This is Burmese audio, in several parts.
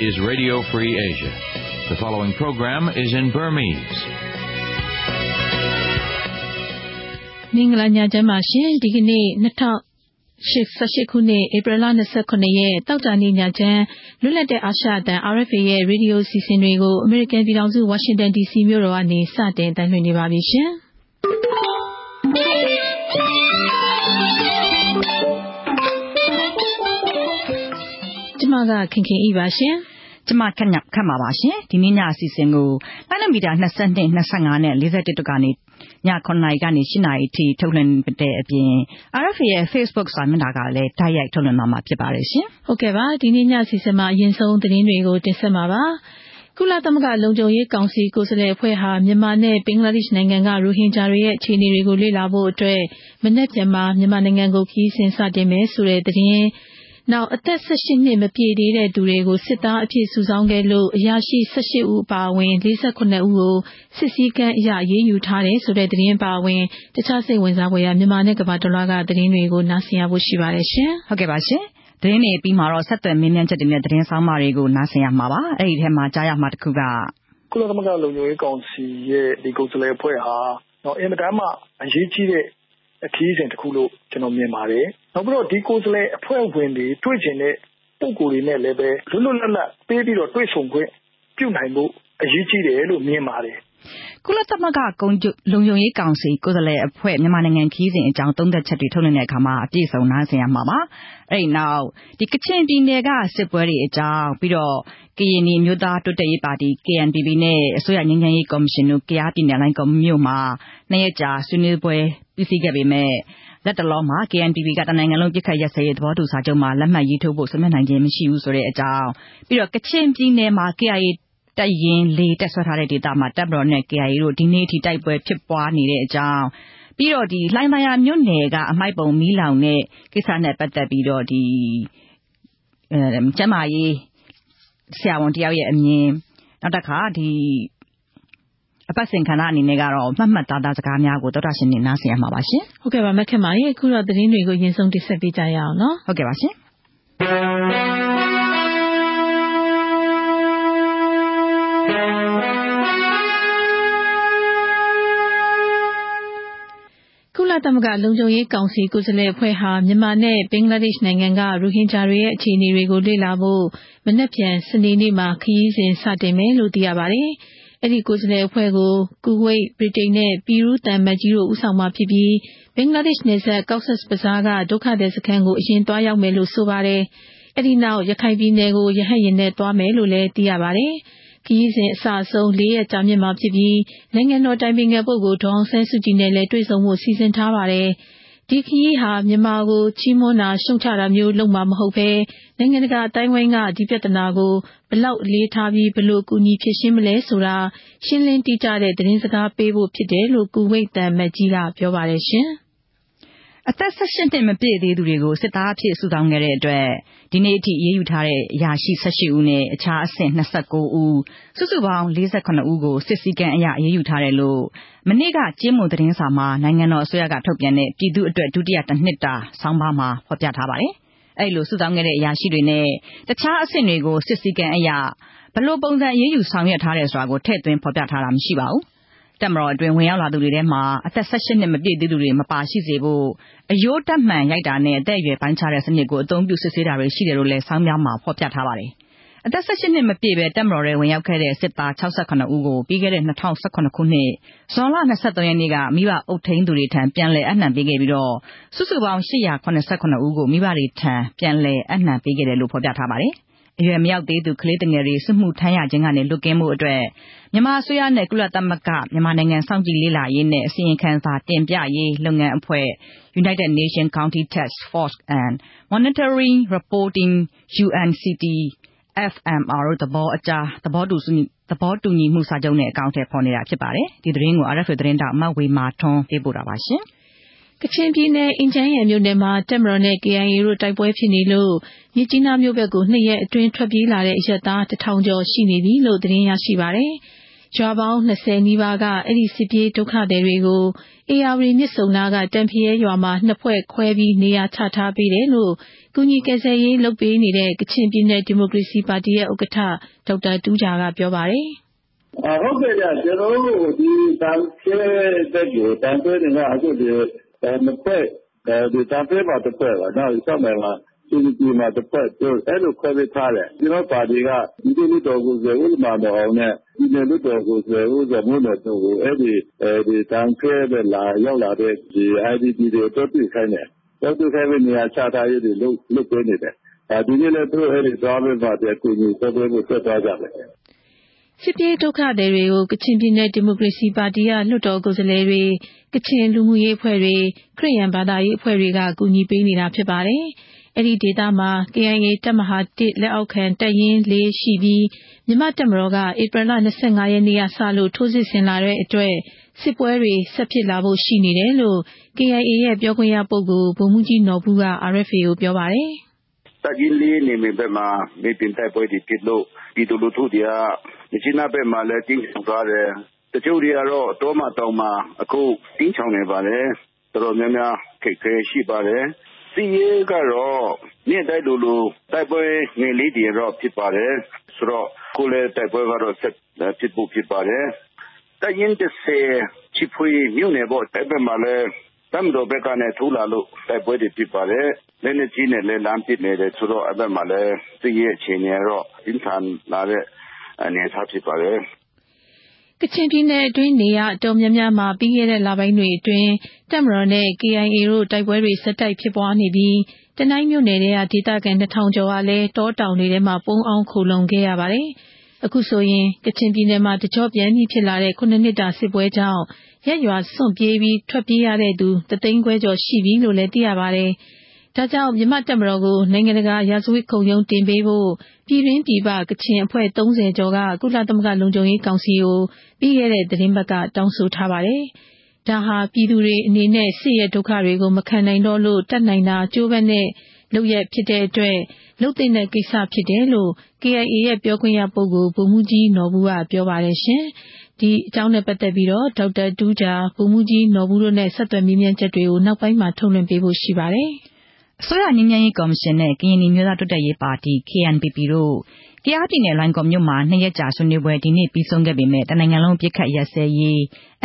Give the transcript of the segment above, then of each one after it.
is Radio Free Asia. The following program is in Burmese. မင်္ဂလာညချမ်းပါရှင်ဒီကနေ့2018ခုနှစ်ဧပြီလ29ရက်တောက်ကြနေ့ညချမ်းလွတ်လပ်တဲ့အာရှအတန် RFA ရဲ့ရေဒီယိုစီစဉ်တွေကိုအမေရိကန်ပြည်ထောင်စုဝါရှင်တန် DC မြို့တော်ကနေစတင်တင်ပြနေပါပြီရှင် ကျမကခင်ခင်ဤပါရှင်ကျမခက်ညခတ်မှာပါရှင်ဒီနေ့ညအစီအစဉ်ကိုလိုင်းမီတာ22 25နဲ့41တုကနေည9နာရီကနေ10နာရီထိထုတ်လွှင့်တဲ့အပြင် RFA ရဲ့ Facebook စာမျက်နှာကလည်းတိုက်ရိုက်ထုတ်လွှင့်မှာဖြစ်ပါတယ်ရှင်ဟုတ်ကဲ့ပါဒီနေ့ညအစီအစဉ်မှာအရင်ဆုံးသတင်းတွေကိုတင်ဆက်မှာပါကုလသမဂ္ဂလုံခြုံရေးကောင်စီကိုယ်စားလှယ်အဖွဲ့ဟာမြန်မာနဲ့ဘင်္ဂလားဒေ့ရှ်နိုင်ငံကရိုဟင်ဂျာတွေရဲ့အခြေအနေတွေကိုလေ့လာဖို့အတွက်မနေ့ကမှမြန်မာနိုင်ငံကိုခရီးစဉ်စတင်မယ်ဆိုတဲ့သတင်း နောက် အသက်18နှစ် မပြည့်သေးတဲ့သူတွေကို စစ်သားအဖြစ် စုဆောင်းခဲ့လို့ အရာရှိ18ဦးအပါအဝင်48ဦးကို စစ်စည်းကမ်းအရရေးယူထားတယ်ဆိုတဲ့ သတင်းပါဝင် တခြားစိတ်ဝင်စားဖွယ်ရာ မြန်မာနဲ့ ကမ္ဘာတလွှားက သတင်းတွေကို နားဆင်ရဖို့ရှိပါတယ်ရှင်။ဟုတ်ကဲ့ပါရှင်။သတင်းတွေပြီးမှာတော့ ဆက်သွယ်မင်းမြန်းချက်တွေနဲ့ သတင်းဆောင်မတွေကို နားဆင်ရမှာပါ။အဲ့ဒီထဲမှာ ကြားရမှာတစ်ခုက ကုလသမဂ္ဂလုံခြုံရေးကောင်စီရဲ့ဒီကိုယ်စားလှယ်အဖွဲ့ဟာတော့အင်မတန်မှ အရေးကြီးတဲ့ ခရီးစဉ်တစ်ခုလို့ ကျွန်တော်မြင်ပါတယ်။ နောက်ပြီးတော့ ဒီကိုယ်စားလှယ်အဖွဲ့ဝင်တွေ တွေ့ချင်တဲ့ ပုံကိုယ်တွေနဲ့လည်းပဲလွတ်လွတ်လပ်လပ် ပေးပြီးတော့ တွေ့ဆုံခွင့်ပြုနိုင်ဖို့ အရေးကြီးတယ်လို့ မြင်ပါတယ်။ကုလသမဂ္ဂကုံလုံခြုံရေးကောင်စီ ကိုယ်စားလှယ်အဖွဲ့ မြန်မာနိုင်ငံခီးစဉ်အကြောင်း သုံးသက်ချက်တွေ ထုတ်လွှင့်တဲ့အခါမှာ အပြည့်စုံ နားဆင်ရမှာပါ။အဲဒီနောက်ဒီကချင်ပြည်နယ်က စစ်ပွဲတွေအကြောင်း ပြီးတော့ ကရင်နီမျိုးသားတိုးတက်ရေးပါတီ KNPP နဲ့ အစိုးရငြိမ်းချမ်းရေးကော်မရှင်တို့ကရားပြည်နယ်လိုင်းကော်မြို့မှာ နှစ်ရက်ကြာ ဆွေးနွေးပွဲ ပြီးစီးခဲ့ပေမဲ့ လက်တလောမှာ KNPP က တနိုင်ငံလုံးပြစ်ခတ်ရက်စဲရေး သဘောတူစာချုပ်မှာ လက်မှတ်ရေးထိုးဖို့ဆွေးနွေးနိုင်ခြင်း မရှိဘူးဆိုတဲ့အကြောင်းပြီးတော့ကချင်ပြည်နယ်မှာ KIA တပ်ရင်းလေတက်ဆွဲထားတဲ့ဒေသမှာ တပ်မတော်နဲ့ KIA တို့ ဒီနေ့ထိ တိုက်ပွဲဖြစ်ပွားနေတဲ့အကြောင်းပြီးတော့ဒီလှိုင်းသာယာမြို့နယ်က အမိုက်ပုံမီးလောင်တဲ့ကိစ္စနဲ့ ပတ်သက်ပြီးတော့ဒီအဲကျမကြီးဆရာဝန်တယောက်ရဲ့အမြင် နောက်တစ်ခါဒီ အပတ်စဉ်ခန္ဓာအနေနဲ့ကတော့မှတ်မှတ်သားသားစကားများကိုသောတာရှင်နေနားဆင်ရမှာပါရှင်ဟုတ်ကဲ့ပါမက်ခင်ပါရေအခုတော့သတင်းတွေကိုရင်ဆုံးတင်ဆက်ပေးကြရအောင်နော်ဟုတ်ကဲ့ပါရှင်ကုလသမဂ္ဂလုံခြုံရေးကောင်စီကိုယ်စားလှယ်အဖွဲ့ဟာမြန်မာနဲ့ဘင်္ဂလားဒေ့ရှ်နိုင်ငံကရိုဟင်ဂျာတွေရဲ့အခြေအနေတွေကိုလေ့လာဖို့မနက်ဖြန်စနေနေ့မှာခရီးစဉ်စတင်မယ်လို့သိရပါတယ်။ အဲဒီကိုယ်စားလှယ်အဖွဲ့ကို ကူဝိတ်၊ဗြိတိန်နဲ့ ပီရူးသံအမတ်ကြီးတို့ ဦးဆောင်မှာဖြစ်ပြီး ဘင်္ဂလားဒေ့ရှ်နယ်စပ် Cox's Bazar က ဒုက္ခသည်စခန်းကို အရင်သွားရောက်မယ်လို့ ဆိုပါတယ်။အဲဒီနောက် ရခိုင်ပြည်နယ်ကို ရဟတ်ယာဉ်နဲ့ သွားမယ်လို့လည်း သိရပါတယ်။ခရီးစဉ်အစအဆုံးလေးရက်ကြာမြင့်မှာဖြစ်ပြီး နိုင်ငံတော်အတိုင်ပင်ခံပုဂ္ဂိုလ် ဒေါ်အောင်ဆန်းစုကြည်နဲ့လည်း တွေ့ဆုံဖို့ စီစဉ်ထားပါတယ် ဒီခရီးဟာ မြန်မာကို ချီးမွမ်းတာ ရှုတ်ချတာမျိုး လုပ်မှာမဟုတ်ဘဲ နိုင်ငံတကာအတိုင်းဝိုင်းက ဒီပြဿနာကိုဘလောက်အလေးထားပြီးဘလို့ကူညီဖြစ်ရှင်းမလဲဆိုတာ ရှင်းလင်းတိကျတဲ့ သတင်းစကားပေးဖို့ ဖြစ်တယ်လို့ ကူဝိတ်တန်မတ်ကြီးက ပြောပါတယ်ရှင်။အသက်18နှစ်မပြည့်သေးသူတွေကို စစ်သားအဖြစ် စုဆောင်းခဲ့တဲ့အတွက် ဒီနေ့အထိအေးအေးယူထားတဲ့အရာရှိ18ဦးနဲ့ အခြားအဆင့်29ဦး စုစုပေါင်း48ဦးကို စစ်စည်းကမ်းအရအေးအေးယူထားတယ်လို့ မနေ့ကကျင်းမုံသတင်းစာမှာ နိုင်ငံတော်အစိုးရက ထုတ်ပြန်တဲ့ ပြည်သူ့အတွက် ဒုတိယတစ်နှစ်တာ ဆောင်းပါးမှာ ဖော်ပြထားပါတယ်။အဲဒီလို စုဆောင်းခဲ့တဲ့အရာရှိတွေနဲ့ တခြားအဆင့်တွေကို စစ်စည်းကမ်းအရဘလို့ပုံစံအေးအေးယူဆောင်ရွက်ထားတယ်ဆိုတာကို ထည့်သွင်းဖော်ပြထားတာ မရှိပါဘူး။ တပ်မတော်အတွင်း ဝင်ရောက်လာသူတွေထဲမှာ အသက်18နှစ်မပြည့်သေးသူတွေ မပါရှိစေဖို့အယိုးတက်မှန်ရိုက်တာနဲ့ အသက်အရွယ်ပိုင်းခြားတဲ့စနစ်ကို အသုံးပြုစစ်ဆေးတာတွေ ရှိတယ်လို့လည်း ဆောင်းပါးမှာ ဖော်ပြထားပါတယ်။အသက်18နှစ်မပြည့်ဘဲ တပ်မတော်ထဲဝင်ရောက်ခဲ့တဲ့ စစ်သား68ဦးကို ပြီးခဲ့တဲ့2018ခုနှစ် ဇွန်လ23ရက်နေ့က မိဘအုပ်ထိန်းသူတွေထံ ပြန်လည်အနှံပေးခဲ့ပြီးတော့စုစုပေါင်း889ဦးကို မိဘတွေထံ ပြန်လည်အနှံပေးခဲ့တယ်လို့ ဖော်ပြထားပါတယ်။အရွယ်မရောက်သေးသူ ကလေးငယ်တွေ စစ်မှုထမ်းရခြင်းကနေ လွတ်ကင်းဖို့အတွက် မြန်မာအစိုးရနဲ့ ကုလသမဂ္ဂ မြန်မာနိုင်ငံစောင့်ကြည့်လေ့လာရေးနဲ့ အစီရင်ခံစာတင်ပြရေးလုပ်ငန်းအဖွဲ့ United Nations County Task Force and Monitoring Reporting UNCT FMR တို့ သဘောအကြား သဘောတူသဘောတူညီမှုစာချုပ်နဲ့ အကောင့်ထဲပေါ်နေတာဖြစ်ပါတယ် ဒီသတင်းကို RFA သတင်းတောက် မဝေမာထွန်းပေးပို့တာပါရှင်။ကချင်ပြည်နယ် အင်ဂျန်းယန်မြို့နယ်မှာ တပ်မတော်နဲ့ KIA တို့ တိုက်ပွဲဖြစ်နေလို့ မြစ်ကြီးနားမြို့ဘက်ကို နှစ်ရက်အတွင်း ထွက်ပြေးလာတဲ့ အရပ်သားတထောင်ကျော်ရှိနေပြီလို့ သတင်းရရှိပါတယ် ရွာပေါင်း20နီးပါးက အဲ့ဒီ စစ်ပြေးဒုက္ခသည်တွေကိုအေယာဝတီမြစ်ဆုံနာကတန်ဖျဲရွာမှာ နှစ်ဖွဲ့ခွဲပြီး နေရာချထားပေးတယ်လို့ကုညီကယ်ဆယ်ရေးလုပ်ပေးနေတဲ့ ကချင်ပြည်နယ် ဒီမိုကရေစီပါတီရဲ့ ဥက္ကဋ္ဌ ဒေါက်တာတူးဂျာက ပြောပါတယ် ဟုတ်ကဲ့ကြကျွန်တော်တို့ ဒီတန်ဖျဲတဲ့ကို တန်ဖျဲတွေကအခုဒီနှစ်ဖွဲ့ဒီတန်ဖျဲမှာတစ်ဖွဲ့ပါနော်ဒီဆက်မယ်မှာ ဒီဒီမှာတစ်ဖွဲ့တို့အဲ့လိုခွဲပေးထားတယ် ကျွန်တော်ပါတီကဒီလိုလိုတော်ကိုဇေဝမှာတော့အောင်နဲ့ဒီလိုလိုတော်ကိုဇေဝဇမိုးတော်ကို အဲ့ဒီအဲဒီတန်ဖျဲတဲ့လာရောက်လာတဲ့ဒီ IDP တွေတော့ပြခိုင်းတယ်တော့ပြခိုင်းပြီး နေရာချထားရေးတွေ လုပ်လုပ်ပေးနေတယ်အဲဒီနေ့လည်း သူအဲ့ဒီသွားပေးပါတယ်ကိုကြီးဆက်ပေးဖို့ ဆက်သွားကြတယ် စစ်ပြေးဒုက္ခသည်တွေကို ကချင်ပြည်နယ် ဒီမိုကရေစီပါတီက လွှတ်တော်ကိုယ်စားလှယ်တွေ ကချင်လူမှုရေးအဖွဲ့တွေ ခရစ်ယာန်ဘာသာရေးအဖွဲ့တွေက ကူညီပေးနေတာဖြစ်ပါတယ်။ အဲဒီဒေသမှာ KIA တပ်မဟာ1လက်အောက်ခံ တပ်ရင်း ၄ ရှိပြီး မြန်မာ့တပ်မတော်က ဧပြီလ ၂၅ ရက်နေ့ကစလို့ ထိုးစစ်ဆင်လာတဲ့အတွက် စစ်ပွဲတွေ ဆက်ဖြစ်လာဖို့ ရှိနေတယ်လို့ KIA ရဲ့ ပြောခွင့်ရပုဂ္ဂိုလ် ဗိုလ်မှူးကြီးနော်ဘူက RFA ကို ပြောပါတယ်။တပ်ရင်း ၄ နယ်မြေဘက်မှာ မြေပြင်တိုက်ပွဲတွေဖြစ်လို့ ပြည်သူလူထုတွေက မြစ်ကြီးနားဘက်မှာလည်း တိမ်းရှောင်သွားတယ်။တချို့တွေကတော့ တောမှာတောင်မှာ အခု တိမ်းရှောင်နေပါတယ်။တော်တော်များများ အခက်အခဲရှိပါတယ်။ စစ်ရေးကတော့ နေ့တိုင်းလိုလို တိုက်ပွဲငယ်လေးတွေတော့ ဖြစ်ပါတယ်။ဆိုတော့ အခုလည်း တိုက်ပွဲကတော့ ဆက်ဖြစ်ဖို့ ဖြစ်ပါတယ်။တပ်ရင်း ၁၀ ချီဖွေမြို့နယ်ပေါ့ အဲဒီဘက်မှာလည်း တပ်မတော်ဘက်ကနေထိုးလာလို့ တိုက်ပွဲတွေ ဖြစ်ပါတယ်။လက်နက်ကြီးနဲ့လည်း လှမ်းပစ်နေတယ်ဆိုတော့ အဲဒီဘက်မှာလည်း စစ်ရေးအခြေအနေကတော့ ပြင်းထန်လာတဲ့ အနေအထား ဖြစ်ပါတယ်။ ကချင်ပြည်နယ်အတွင်း နေရာအတော်များများမှာ ပြီးခဲ့တဲ့လပိုင်းတွေအတွင်း တပ်မတော်နဲ့ KIA တို့ တိုက်ပွဲတွေ ဆက်တိုက်ဖြစ်ပွားနေပြီး တနိုင်းမြို့နယ်ထဲက ဒေသခံ ၂,၀၀၀ ကျော်ကလည်း တောတောင်တွေထဲမှာ ပုန်းအောင်းခိုလှုံခဲ့ရပါတယ်။အခုဆိုရင် ကချင်ပြည်နယ်မှာ တကျော့ပြန်ဖြစ်လာတဲ့ ၇ နှစ်တာစစ်ပွဲကြောင့် ရပ်ရွာစွန့်ပြေးပြီး ထွက်ပြေးရသူတသိန်းခွဲကျော်ရှိပြီလို့လည်း သိရပါတယ်။ ဒါကြောင့် မြန်မာ့တပ်မတော်ကို နိုင်ငံတကာ ရာဇဝတ်ခုံရုံးတင်ပေးဖို့ ပြည်တွင်းပြည်ပ ကချင်အဖွဲ့ ၃၀ ကျော်က ကုလသမဂ္ဂလုံခြုံရေးကောင်စီကို ပြီးခဲ့တဲ့ သီတင်းပတ်က တောင်းဆိုထားပါတယ်။ဒါဟာ ပြည်သူတွေအနေနဲ့ စစ်ရဲ့ဒုက္ခတွေကို မခံနိုင်တော့လို့ တတ်နိုင်တာ ကြိုးပမ်းတဲ့ လုပ်ရပ်ဖြစ်တဲ့အတွက် လုပ်သင့်တဲ့ကိစ္စဖြစ်တယ်လို့ KIA ရဲ့ ပြောခွင့်ရပုဂ္ဂိုလ် ဗိုလ်မှူးကြီးနော်ဘူက ပြောပါတယ်။ဒီအကြောင်းနဲ့ပတ်သက်ပြီး ဒေါက်တာတူးဂျာ၊ဗိုလ်မှူးကြီးနော်ဘူတို့နဲ့ ဆက်သွယ်မေးမြန်းချက်တွေကို နောက်ပိုင်းမှာ ထုတ်လွှင့်ပေးဖို့ရှိပါတယ်။ အစိုးရငြိမ်းချမ်းရေးကော်မရှင်နဲ့ ကရင်နီအမျိုးသားတိုးတက်ရေးပါတီ KNPP တို့ ကယားပြည်နယ် လွိုင်ကော်မြို့မှာ၂ရက်ကြာဆွေးနွေးပွဲ ဒီနေ့ပြီးဆုံးခဲ့ပေမယ့် တနိုင်ငံလုံးအပစ်အခတ်ရပ်စဲရေး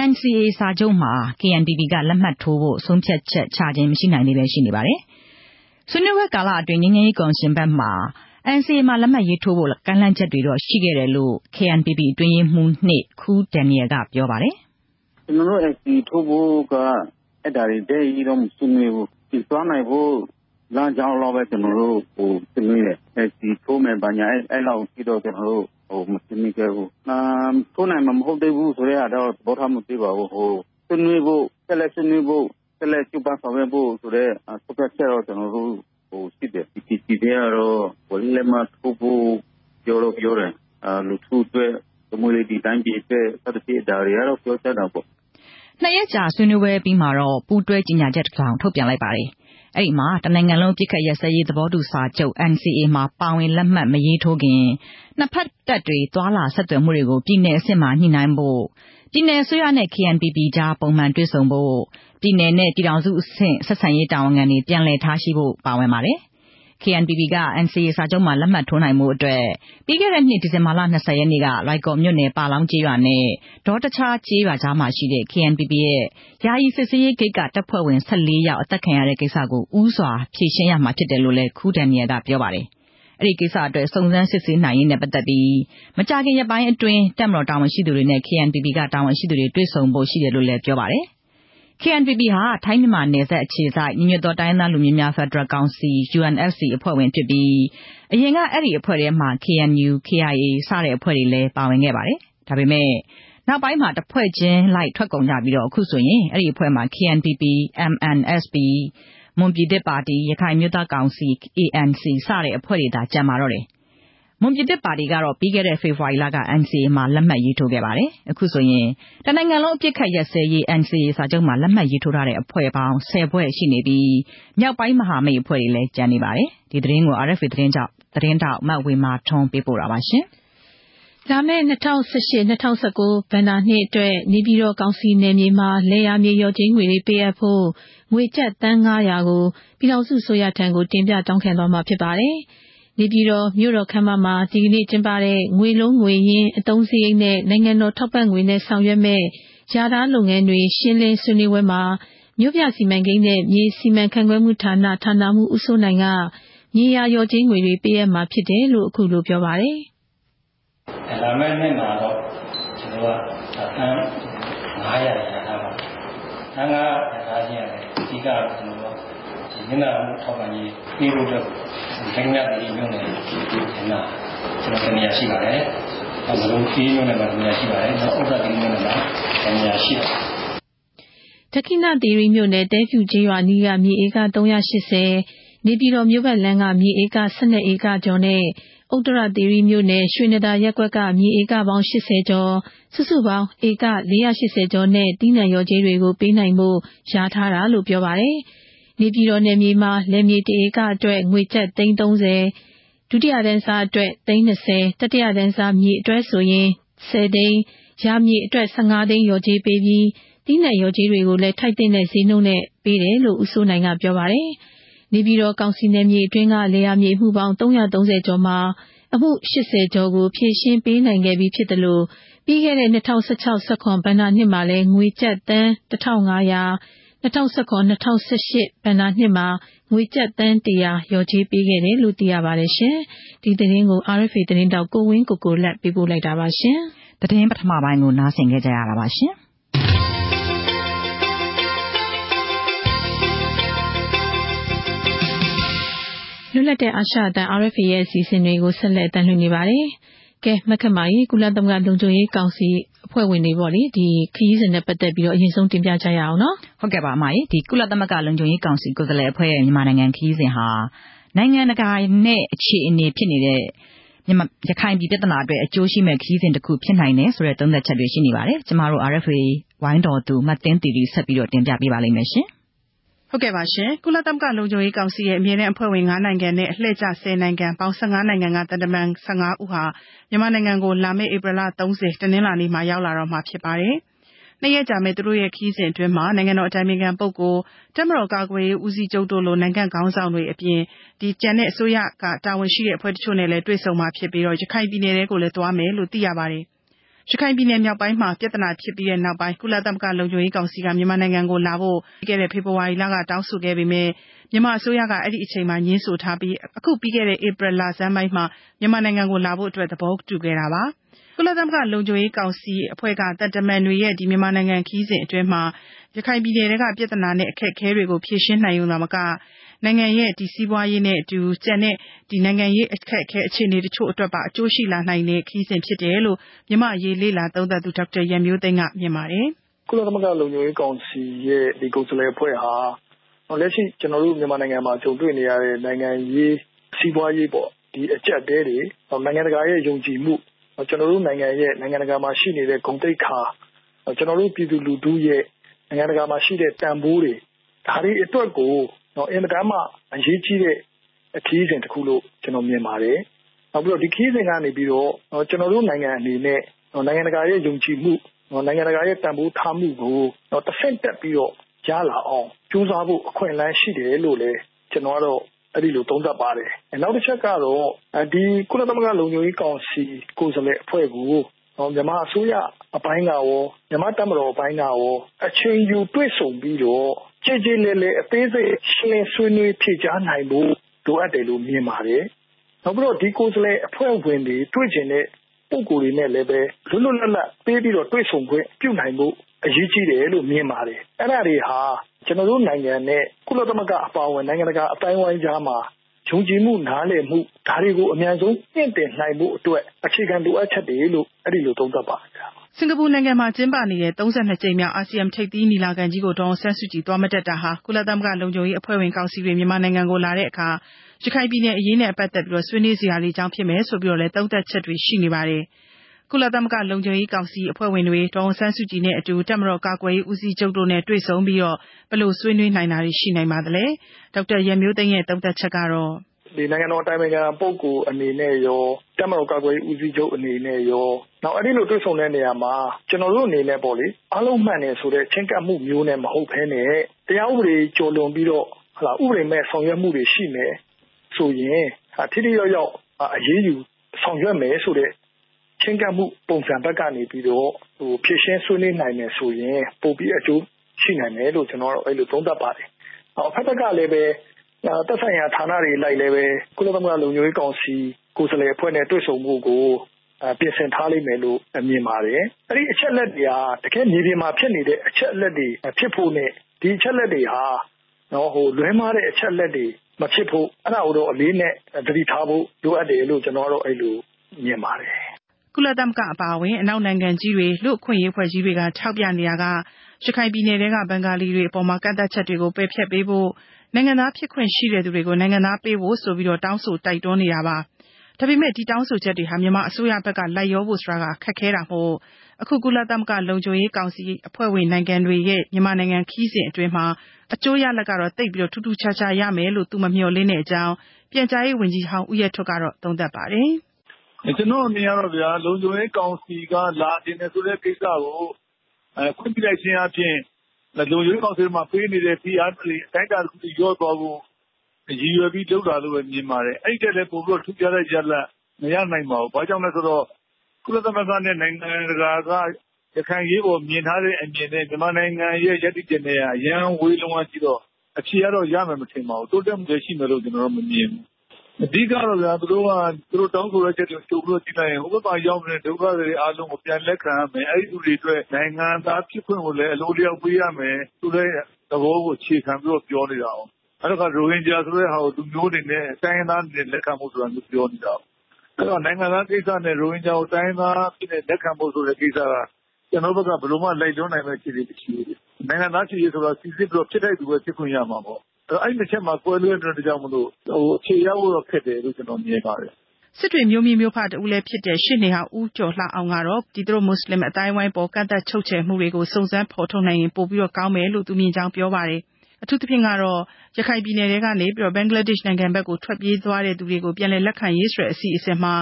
NCA စာချုပ်မှာ KNPP က လက်မှတ်ထိုးဖို့ ဆုံးဖြတ်ချက်ချခြင်း မရှိနိုင်သေးပဲရှိနေပါတယ်။ဆွေးနွေးပွဲကာလအတွင်း ငြိမ်းချမ်းရေးကော်မရှင်ဘက်မှာ NCA မှာ လက်မှတ်ရေးထိုးဖို့ ကမ်းလှမ်းချက်တွေတော့ ရှိခဲ့တယ်လို့ KNPP အတွင်းရေးမှူး၂ခူးဒန်နီယယ်က ပြောပါတယ်။“ကျနော်တို့ NCA ထိုးဖို့က အဲဒါတွေ တိုက်ရိုက်တော့ မဆွေးနွေးဘူး။သွားနိုင်ဖို့ လမ်းကြောင်းလောက်ပဲ ကျနော်တို့ ဆွေးနွေးတယ်။ NCA ထိုးမယ် ဘာညာအဲလောက်အထိတော့ ကျနော်တို့ မဆွေးနွေးခဲ့ဘူး။ထိုးနိုင်မှာမဟုတ်သေးဘူးဆိုတဲ့ဟာတော့ သဘောထားမပေးပါဘူး။ဆွေးနွေးဖို့ ဆက်လက်ဆွေးနွေးဖို့ ဆက်လက်ကြိုးပမ်းဆောင်ရွက်ဖို့ဆိုတဲ့ ဆုံးဖြတ်ချက်တော့ ကျနော်တို့ ရှိတယ်။ PPST ထဲကတော့ လက်မှတ်ထိုးဖို့ ပြောတော့ပြောတယ်။လူထုအတွက်၊တိုင်းပြည်အတွက် စသဖြင့် ဒါတွေကတော့ ပြောကြတာပေါ့။”နှစ်ရက်ကြာဆွေးနွေးပွဲအပြီးမှာတော့ ပူးတွဲကြေညာချက်တစောင် ထုတ်ပြန်လိုက်ပါတယ်။ အဲဒီမှာ တနိုင်ငံလုံး အပစ်အခတ်ရပ်စဲရေး သဘောတူစာချုပ် NCA မှာ ပါဝင်လက်မှတ် မရေးထိုးခင် နှစ်ဖက်တပ်တွေ သွားလာဆက်သွယ်မှုတွေကို ပြည်နယ်အဆင့်မှာ ညှိနှိုင်းဖို့၊ပြည်နယ်အစိုးရနဲ့ KNPP ကြား ပုံမှန်တွေ့ဆုံဖို့၊ပြည်နယ်နဲ့ ပြည်ထောင်စုအဆင့် ဆက်ဆံရေးတာဝန်ခံတွေ ပြန်လည်ထားရှိဖို့ ပါဝင်ပါတယ်။ KNPP က NCA စာချုပ်မှာ လက်မှတ်ထိုးနိုင်ဖို့အတွက် ပြီးခဲ့တဲ့နှစ် ဒီဇင်ဘာလ ၂၀ ရက်နေ့က လွိုင်ကော်မြို့နယ် ပါလောင်းကျေးရွာနဲ့ ဒေါတခြားကျေးရွာကြားမှာရှိတဲ့ KNPP ရဲ့ ယာယီစစ်ဆေးရေးဂိတ်က တပ်ဖွဲ့ဝင် ၁၄ ယောက် အသတ်ခံရတဲ့ကိစ္စကို ဦးစွာဖြေရှင်းရမှာဖြစ်တယ်လို့လည်း ခူးဒန်နီယယ်က ပြောပါတယ်။အဲဒီကိစ္စအတွက် စုံစမ်းစစ်ဆေးနိုင်ရေးနဲ့ ပတ်သက်ပြီး မကြာခင်ရက်ပိုင်းအတွင်း တပ်မတော်တာဝန်ရှိသူတွေနဲ့ KNPP က တာဝန်ရှိသူတွေ တွေ့ဆုံဖို့ရှိတယ်လို့လည်း ပြောပါတယ်။ KNPP ဟာ ထိုင်းမြန်မာနယ်စပ်အခြေစိုက် ညီညွတ်သော တိုင်းရင်းသားလူမျိုးများ ဖက်ဒရယ်ကောင်စီ UNFC အဖွဲ့ဝင်ဖြစ်ပြီး အရင်က အဲဒီအဖွဲ့ထဲမှာ KNU ၊ KIA စတဲ့အဖွဲ့တွေလည်း ပါဝင်ခဲ့ပါတယ်။ဒါပေမယ့်နောက်ပိုင်းမှာ တဖွဲ့ချင်းလိုက် ထွက်ကုန်ကြပြီး အခုဆိုရင် အဲဒီအဖွဲ့မှာ KNPP ၊ MNSP ၊မွန်ပြည်သစ်ပါတီ၊ရခိုင်အမျိုးသားကောင်စီ ANC စတဲ့အဖွဲ့တွေသာ ကျန်ပါတော့တယ်။ မွန်ပြည်သစ်ပါတီကတော့ ပြီးခဲ့တဲ့ ဖေဖော်ဝါရီလက NCA မှာ လက်မှတ်ရေးထိုးခဲ့ပါတယ်။အခုဆိုရင်တနိုင်ငံလုံး အပစ်အခတ်ရပ်စဲရေး NCA စာချုပ်မှာ လက်မှတ်ရေးထိုးထားတဲ့ အဖွဲ့ပေါင်း ၁၀ ဖွဲ့ရှိနေပြီး မြောက်ပိုင်းမဟာမိတ်အဖွဲ့တွေလည်း ကျန်နေပါတယ်။ဒီသတင်းကို RFA သတင်းထောက် မဝေမာထွန်းပေးပို့ထားပါတယ် လာမယ့်2018-2019ဘဏ္ဍာနှစ်အတွက် နေပြည်တော်ကောင်စီနယ်မြေမှာ လယ်ယာမြေရော်ချင်းငွေတွေ ပေးအပ်ဖို့ ငွေကျပ်တန်း900ကို ပြည်ထောင်စုဆိုရထံကို တင်ပြတောင်းခံသွားမှာဖြစ်ပါတယ်။ နေပြည်တော်မြို့တော်ခမ်းမမှာ ဒီကနေ့ကျင်းပတဲ့ ငွေလုံးငွေရင်းအသုံးစရိတ်နဲ့ နိုင်ငံတော်ထောက်ပံ့ငွေနဲ့ ဆောင်ရွက်မဲ့ရာဓာလုပ်ငန်းတွေ ရှင်းလင်းဆွေးနွေးပွဲမှာ မြို့ပြစီမံကိန်းနဲ့ မြေစီမံခန့်ခွဲမှုဌာန ဌာနမှူး ဦးစိုးနိုင်က မြေယာရော်ချင်းငွေတွေ ပေးအပ်မှာဖြစ်တယ်လို့ အခုလိုပြောပါတယ်။လာမယ့်နှစ်မှာတော့ ကျွန်တော်ကတန်း900ရထားပါတန်း900ရထားခြင်းရတယ်အဓိက ကျွန်တော်ဒီ မျက်နှာမှုထောက်ပံ့ရေးပြီးလို့တော့တိုင်းမြတ်ဒီမျိုးနဲ့ဒီမှာကျွန်တော်တနေရာရှိပါတယ်။အဲလိုပြီးမျိုးနဲ့တနေရာရှိပါတယ်။နောက်ဥပဒေမျိုးနဲ့တနေရာရှိပါတယ်။တခိနသီရိမြို့နယ်တဲဖြူကျေးရွာနီးကမြေဧက380နေပြည်တော်မြို့ဘက်လမ်းကမြေဧက12ဧကကျော်နဲ့ဥတ္တရသီရိမြို့နယ်ရွှေနဒါရပ်ကွက်ကမြေဧကပေါင်း80ကျော်စုစုပေါင်းဧက480ကျော်နဲ့တီးနှံရော်ကြေးတွေကိုပေးနိုင်ဖို့ယာထားတာလို့ပြောပါတယ်။ နေပြည်တော်နယ်မြေမှာ လယ်မြေတဧကအတွက် ငွေကျပ်330ဒုတိယတန်းစားအတွက်320တတိယတန်းစားမြေအတွက်ဆိုရင်10သိန်းရာမြေအတွက်15သိန်းရော်ကြေးပေးပြီးတီးနှံရော်ကြေးတွေကိုလည်း ထိုက်တဲ့ဈေးနှုန်းနဲ့ ပေးတယ်လို့ ဦးစိုးနိုင်က ပြောပါတယ်။နေပြည်တော်ကောင်စီနယ်မြေအတွင်းက လယ်ယာမြေမှုပေါင်း330ကျော်မှာ အမှု80ကျော်ကို ဖြည့်ရှင်းပေးနိုင်ခဲ့ပြီးဖြစ်တယ်လို့ပြီးခဲ့တဲ့2016-17ဘဏ္ဍာနှစ်မှာလည်း ငွေကျပ်တန်း 1500 2019-2018ဘဏ္ဍာနှစ်မှာ ငွေကျပ်တန်း100ရော်ကြေးပေးခဲ့တယ်လို့ သိရပါတယ်ရှင်။ဒီသတင်းကို RFA သတင်းတောက် ကိုဝင်းကိုကိုလက်ပေးပို့လိုက်တာပါရှင်။သတင်းပထမပိုင်းကို နားဆင်ခဲ့ကြရတာပါရှင်။လွတ်လပ်တဲ့ အာရှအသံ RFA ရဲ့ အစီအစဉ်တွေကို ဆက်လက်တင်ပြနေပါတယ်။ ကဲ မခက်မာကြီးကုလသမဂ္ဂလုံခြုံရေးကောင်စီအဖွဲ့ဝင်တွေပေါ့လေ ဒီခရီးစဉ်နဲ့ပတ်သက်ပြီးတော့ အရင်ဆုံးတင်ပြကြရအောင်နော်။ဟုတ်ကဲ့ပါအမကြီးဒီကုလသမဂ္ဂလုံခြုံရေးကောင်စီကိုယ်စားလှယ်အဖွဲ့ရဲ့ မြန်မာနိုင်ငံခရီးစဉ်ဟာ နိုင်ငံတကာနဲ့ အခြေအနေဖြစ်နေတဲ့မြန်မာရခိုင်ပြည်ပြဿနာအတွက် အကျိုးရှိမဲ့ခရီးစဉ်တစ်ခုဖြစ်နိုင်တယ်ဆိုတဲ့ သုံးသပ်ချက်တွေရှိနေပါတယ်။ကျမတို့ RFA ဝိုင်းတော်သူမတ်တင်းတီတီဆက်ပြီးတော့ တင်ပြပေးပါလိမ့်မယ်ရှင်။ ဟုတ်ကဲ့ပါရှင် ကုလသမဂ္ဂလုံခြုံရေးကောင်စီရဲ့ အမြဲတမ်းအဖွဲ့ဝင်9နိုင်ငံနဲ့ အလှည့်ကျ10နိုင်ငံပေါင်း15နိုင်ငံကတန်တမန်15ဦးဟာ မြန်မာနိုင်ငံကို လာမယ့် ဧပြီလ30တနင်္လာနေ့မှာ ရောက်လာတော့မှာဖြစ်ပါတယ်။နှစ်ရက်ကြာမဲ့သူတို့ရဲ့ခီးစဉ်အတွင်းမှာ နိုင်ငံတော်အတိုင်ပင်ခံပုဂ္ဂိုလ်တက်မတော်ကာကွယ်ရေးဦးစီးချုပ်တို့လို နိုင်ငံခေါင်းဆောင်တွေအပြင်ဒီကျန်တဲ့အစိုးရကတာဝန်ရှိတဲ့အဖွဲ့တချို့နဲ့လည်း တွေ့ဆုံမှာဖြစ်ပြီးတော့ရခိုင်ပြည်နယ်တွေကိုလည်း သွားမယ်လို့ သိရပါတယ်။ ရခိုင်ပြည်နယ်မြောက်ပိုင်းမှာ ပြဿနာဖြစ်ပြီးတဲ့နောက်ပိုင်း ကုလသမဂ္ဂလုံခြုံရေးကောင်စီက မြန်မာနိုင်ငံကိုလာဖို့ ပြီးခဲ့တဲ့ ဖေဖော်ဝါရီလက တောင်းဆိုခဲ့ပေမဲ့မြန်မာအစိုးရက အဲ့ဒီအချိန်မှာညှင်းဆိုထားပြီး အခု ပြီးခဲ့တဲ့ ဧပြီလဆန်းပိုင်းမှာ မြန်မာနိုင်ငံကိုလာဖို့အတွက် သဘောတူခဲ့တာပါ ကုလသမဂ္ဂလုံခြုံရေးကောင်စီအဖွဲ့ကတန်တမန်တွေရဲ့ဒီမြန်မာနိုင်ငံခီးစဉ်အတွင်းမှာ ရခိုင်ပြည်နယ်ကပြဿနာနဲ့ အခက်အခဲတွေကို ဖြေရှင်းနိုင်ုံသာမက နိုင်ငံရဲ့ဒီစီးပွားရေးနဲ့အတူ ကျန်တဲ့ဒီနိုင်ငံရေး အခက်အခဲ အခြေအနေတချို့အတွက်ပါ အကျိုးရှိလာနိုင်တဲ့ခီးစဉ်ဖြစ်တယ်လို့ မြန်မာရေး လေလာသုံးသပ်သူ ဒေါက်တာရန်မျိုးသိန်းက မြင်ပါတယ်။ကုလသမဂ္ဂ လုံခြုံရေးကောင်စီရဲ့ဒီကိုယ်စားလှယ်အဖွဲ့ဟာ လက်ရှိ ကျွန်တော်တို့ မြန်မာနိုင်ငံမှာ ကြုံတွေ့နေရတဲ့ နိုင်ငံရေး စီးပွားရေးပေါ့ ဒီအကျက်တဲတွေ နိုင်ငံတကာရဲ့ ယုံကြည်မှု ကျွန်တော်တို့နိုင်ငံရဲ့ နိုင်ငံတကာမှာရှိနေတဲ့ ဂုဏ်သိက္ခာ ကျွန်တော်တို့ ပြည်သူလူထုရဲ့ နိုင်ငံတကာမှာရှိတဲ့ တန်ဖိုးတွေ ဒါတွေအတွက်ကိုနော် အင်မတန်မှ အရေးကြီးတဲ့ ခရီးစဉ်တစ်ခုလို့ ကျွန်တော်မြင်ပါတယ်။နောက်ပြီးတော့ ဒီခရီးစဉ်ကနေပြီးတော့ကျွန်တော်တို့နိုင်ငံအနေနဲ့ နိုင်ငံတကာရဲ့ ယုံကြည်မှု နိုင်ငံတကာရဲ့ တန်ဖိုးထားမှုကိုတစ်ဆင့်တက်ပြီးတော့ ရလာအောင် ကြိုးစားဖို့ အခွင့်အလမ်းရှိတယ်လို့လည်း ကျွန်တော်ကတော့ အဲ့ဒီလို သုံးသပ်ပါတယ်။နောက်တစ်ချက်ကတော့ဒီကုလသမဂ္ဂ လုံခြုံရေးကောင်စီ ကိုယ်စားလှယ်အဖွဲ့ကို မြန်မာအစိုးရအပိုင်းကရော မြန်မာတပ်မတော်အပိုင်းကရော အချိန်ယူတွေ့ဆုံပြီးတော့ကြည်ကြည်လည်လည် အသေးစိတ် ရှင်းလင်းဆွေးနွေး ဖြေကြားနိုင်ဖို့ လိုအပ်တယ်လို့ မြင်ပါတယ်။နောက်ပြီးတော့ ဒီကိုယ်စားလှယ်အဖွဲ့ဝင်တွေ တွေ့ကျင်တဲ့ ပုံကိုယ်တွေနဲ့လည်းပဲ လွတ်လွတ်လပ်လပ် ပေးပြီးတော့ တွေ့ဆုံခွင့်ပြုနိုင်ဖို့ အရေးကြီးတယ်လို့ မြင်ပါတယ်။အဲ့ဒါတွေဟာ ကျွန်တော်တို့နိုင်ငံနဲ့ ကုလသမဂ္ဂအပါအဝင် နိုင်ငံတကာအတိုင်းဝိုင်းကြားမှာ ယုံကြည်မှု နားလည်မှု ဒါတွေကို အများဆုံး မြင့်တင်နိုင်ဖို့အတွက် အခြေခံလိုအပ်ချက်တွေလို့ အဲ့ဒီလို သုံးသပ်ပါဗျာစင်ကာပူနိုင်ငံမှာ ကျင်းပနေတဲ့32ကြိမ်မြောက် အာဆီယံထိပ်သီးညီလာခံကြီးကို ဒေါ်အောင်ဆန်းစုကြည် သွားမတက်တာဟာ ကုလသမဂ္ဂလုံခြုံရေးအဖွဲ့ဝင်ကောင်စီတွေ မြန်မာနိုင်ငံကို လာတဲ့အခါ ရခိုင်ပြည်နယ်အရေးနဲ့ ပတ်သက်ပြီး ဆွေးနွေးစရာတွေကြောင့် ဖြစ်မယ်ဆိုပြီးတော့လည်း သုံးသပ်ချက်တွေ ရှိနေပါတယ်။ ကုလသမဂ္ဂလုံခြုံရေးကောင်စီအဖွဲ့ဝင်တွေ ဒေါ်အောင်ဆန်းစုကြည်နဲ့အတူ တပ်မတော်ကာကွယ်ရေးဦးစီးချုပ်တို့နဲ့ တွေ့ဆုံပြီးတော့ ဘယ်လိုဆွေးနွေးနိုင်တာတွေ ရှိနိုင်ပါသလဲ။ဒေါက်တာရန်မျိုးသိမ်းရဲ့ သုံးသပ်ချက်ကတော့ဒနိုင်ငံတော်အတိုင်ပင်ခံပုဂ္ဂိုလ်အနေနဲ့ရော တပ်မတော်ကာကွယ်ရေးဦးစီးချုပ်အနေနဲ့ရော နောက် အဲ့ဒီလိုတွေ့ဆုံတဲ့နေရာမှာ ကျွန်တော်တို့အနေနဲ့ပေါ့လေ အားလုံးမှန်တယ်ဆိုတဲ့ ချင်းကပ်မှုမျိုးနဲ့ မဟုတ်ဘဲနဲ့ တရားဥပဒေကျော်လွန်ပြီးတော့ဟလာဥပဒေမဲ့ဆောင်ရွက်မှုတွေရှိမယ်ဆိုရင် ထိထိရောက်ရောက် အရေးယူဆောင်ရွက်မယ်ဆိုတဲ့ ချင်းကပ်မှု ပုံစံဘက်ကနေပြီးတော့ဟိုဖြစ်ရှင်းဆွေးနွေးနိုင်မယ်ဆိုရင် ပို့ပြီးအကျိုးရှိနိုင်မယ်လို့ ကျွန်တော်တို့အဲ့လို သုံးသပ်ပါတယ်။အော်ဖက်ဖက်ကလည်းပဲတက်ဆိုင်ရာဌာနတွေလိုက်လည်းပဲကုလသမဂ္ဂ လုံခြုံရေးကောင်စီ ကိုယ်စားလှယ်အဖွဲ့နဲ့ တွေ့ဆုံမှုကို ပြင်ဆင်ထားလိမ့်မယ်လို့ မြင်ပါတယ်။အဲ့ဒီအချက်လက်တွေကတကယ်မြေပြင်မှာ ဖြစ်နေတဲ့ အချက်လက်တွေ ဖြစ်ဖို့နဲ့ ဒီအချက်လက်တွေဟာနော်ဟိုလွဲမှားတဲ့ အချက်လက်တွေ မဖြစ်ဖို့ အဲ့ဒါကိုတော့ အလေးနဲ့သတိထားဖို့ လိုအပ်တယ်လို့ ကျွန်တော်တို့အဲ့လို မြင်ပါတယ် ကုလသမဂ္ဂအပါအဝင် အနောက်နိုင်ငံကြီးတွေ လူ့အခွင့်အရေးဖွဲ့ကြီးတွေက ထောက်ပြနေတာက ရခိုင်ပြည်နယ်ကဘင်္ဂါလီတွေအပေါ်မှာကန့်သတ်ချက်တွေကို ပယ်ဖျက်ပေးဖို့ နိုင်ငံသားဖြစ်ခွင့်ရှိတဲ့သူတွေကို နိုင်ငံသားပေးဖို့ဆိုပြီး တော့တောင်းဆိုတိုက်တွန်းနေတာပါ။ဒါပေမဲ့ ဒီတောင်းဆိုချက်တွေဟာ မြန်မာအစိုးရဘက်က လိုက်ရောဖို့ဆိုတာကခက်ခဲတာမို့ အခု ကုလသမဂ္ဂလုံခြုံရေးကောင်စီအဖွဲ့ဝင်နိုင်ငံတွေရဲ့ မြန်မာနိုင်ငံခီးစဉ်အတွင်းမှာအကျိုးရလဒ်ကတော့တိတ်ပြီးတော့ထူးထူးခြားခြားရမယ်လို့ သူမမျှော်လင့်တဲ့အကြောင်း ပြန်ကြားရေးဝန်ကြီးဟောင်း ဦးရဲထွဋ်ကတော့သုံးသပ်ပါတယ်။ ကျွန်တော်အမြင်ကတော့ဗျာလုံခြုံရေးကောင်စီက လာတင်တယ်ဆိုတဲ့ကိစ္စကိုအဲခွင့်ပြုလိုက်ခြင်းအပြင်လုံခြုံရေးကောင်စီမှာ ပေးနေတဲ့ ဖိအားတွေ အတိုင်းအတာတစ်ခုထိ လျော့သွားဖို့ ရည်ရွယ်ပြီးလုပ်တာလို့ပဲ မြင်ပါတယ်။အဲ့ဒီတက်လည်း ပို့ပြီးတော့ ထူးခြားတဲ့ရလဒ် မရနိုင်ပါဘူး။ဘာကြောင့်လဲဆိုတော့ ကုလသမဂ္ဂနဲ့ နိုင်ငံတကာက ရခိုင်ရေးပေါ် မြင်ထားတဲ့အမြင်နဲ့ မြန်မာနိုင်ငံရဲ့ရည်တည်ချက်နဲ့အရန်ဝေးလုံးဝကြည့်တော့ အဖြေကတော့ ရမယ်မထင်ပါဘူး တိုးတက်မှုလည်း ရှိမယ်လို့ ကျွန်တော်တို့မမြင်ဘူး အဓိကတော့ဗျာ သူတို့က သူတို့တောင်းဆိုတဲ့ချက်တွေကို ကြိုပြီးတော့ ကြည့်လိုက်ရင် ဟိုဘက်မှာ ရောက်နေတဲ့ ဒုက္ခတွေ အားလုံးကို ပြန်လက်ခံရမယ် အဲ့ဒီလူတွေအတွက် နိုင်ငံသားဖြစ်ခွင့်ကိုလည်း အလိုလျောက် ပေးရမယ်သူတဲ့ သဘောကိုခြေခံပြီးတော့ ပြောနေတာ哦အဲ့တော့ရိုဟင်ဂျာဆိုတဲ့ဟာကို လူမျိုးတွေနဲ့ တိုင်းသားတွေလက်ခံမှုဆိုတာမျိုး ပြောနေတာအဲ့တော့ နိုင်ငံသားကိစ္စနဲ့ ရိုဟင်ဂျာကို တိုင်းသားဖြစ်တဲ့ လက်ခံဖို့ဆိုတဲ့ကိစ္စက ကျွန်တော်ဘက်က ဘယ်လိုမှ လိုက်လွန်နိုင်မဲ့ခြေတွေမရှိဘူးနိုင်ငံသားဖြစ်ရေးဆိုတော့စီစစ်ပြီးတော့ ဖြစ်တဲ့သူပဲ ဖြစ်ခွင့်ရမှာပေါ့ အဲ့အဲ့ဒီချက်မှာ ကွဲလွဲတဲ့ကြောင့်မလို့ဟိုအခြေရောက်တော့ ခက်တယ်လို့ ကျွန်တော်မြင်ပါတယ် စစ်တွေမျိုးမီမျိုးဖတူလည်းဖြစ်တဲ့ ရှစ်နေဟာဦးကျော်လှအောင်ကတော့ဒီသူတို့ မွတ်စလင်အတိုင်းဝိုင်းပေါ် ကန့်သက်ချုပ်ချယ်မှုတွေကို စုံစမ်းဖော်ထုတ်နိုင်ရင် ပို့ပြီးတော့ကောင်းမယ်လို့ သူမြင်ကြောင်း ပြောပါတယ်။အထူးသဖြင့်ကတော့ ရခိုင်ပြည်နယ်ထဲကနေပြီးတော့ဘင်္ဂလားဒေ့ရှ်နိုင်ငံဘက်ကို ထွက်ပြေးသွားတဲ့သူတွေကို ပြန်လည်လက်ခံရေးဆိုတဲ့ အစီအစဉ်မှာ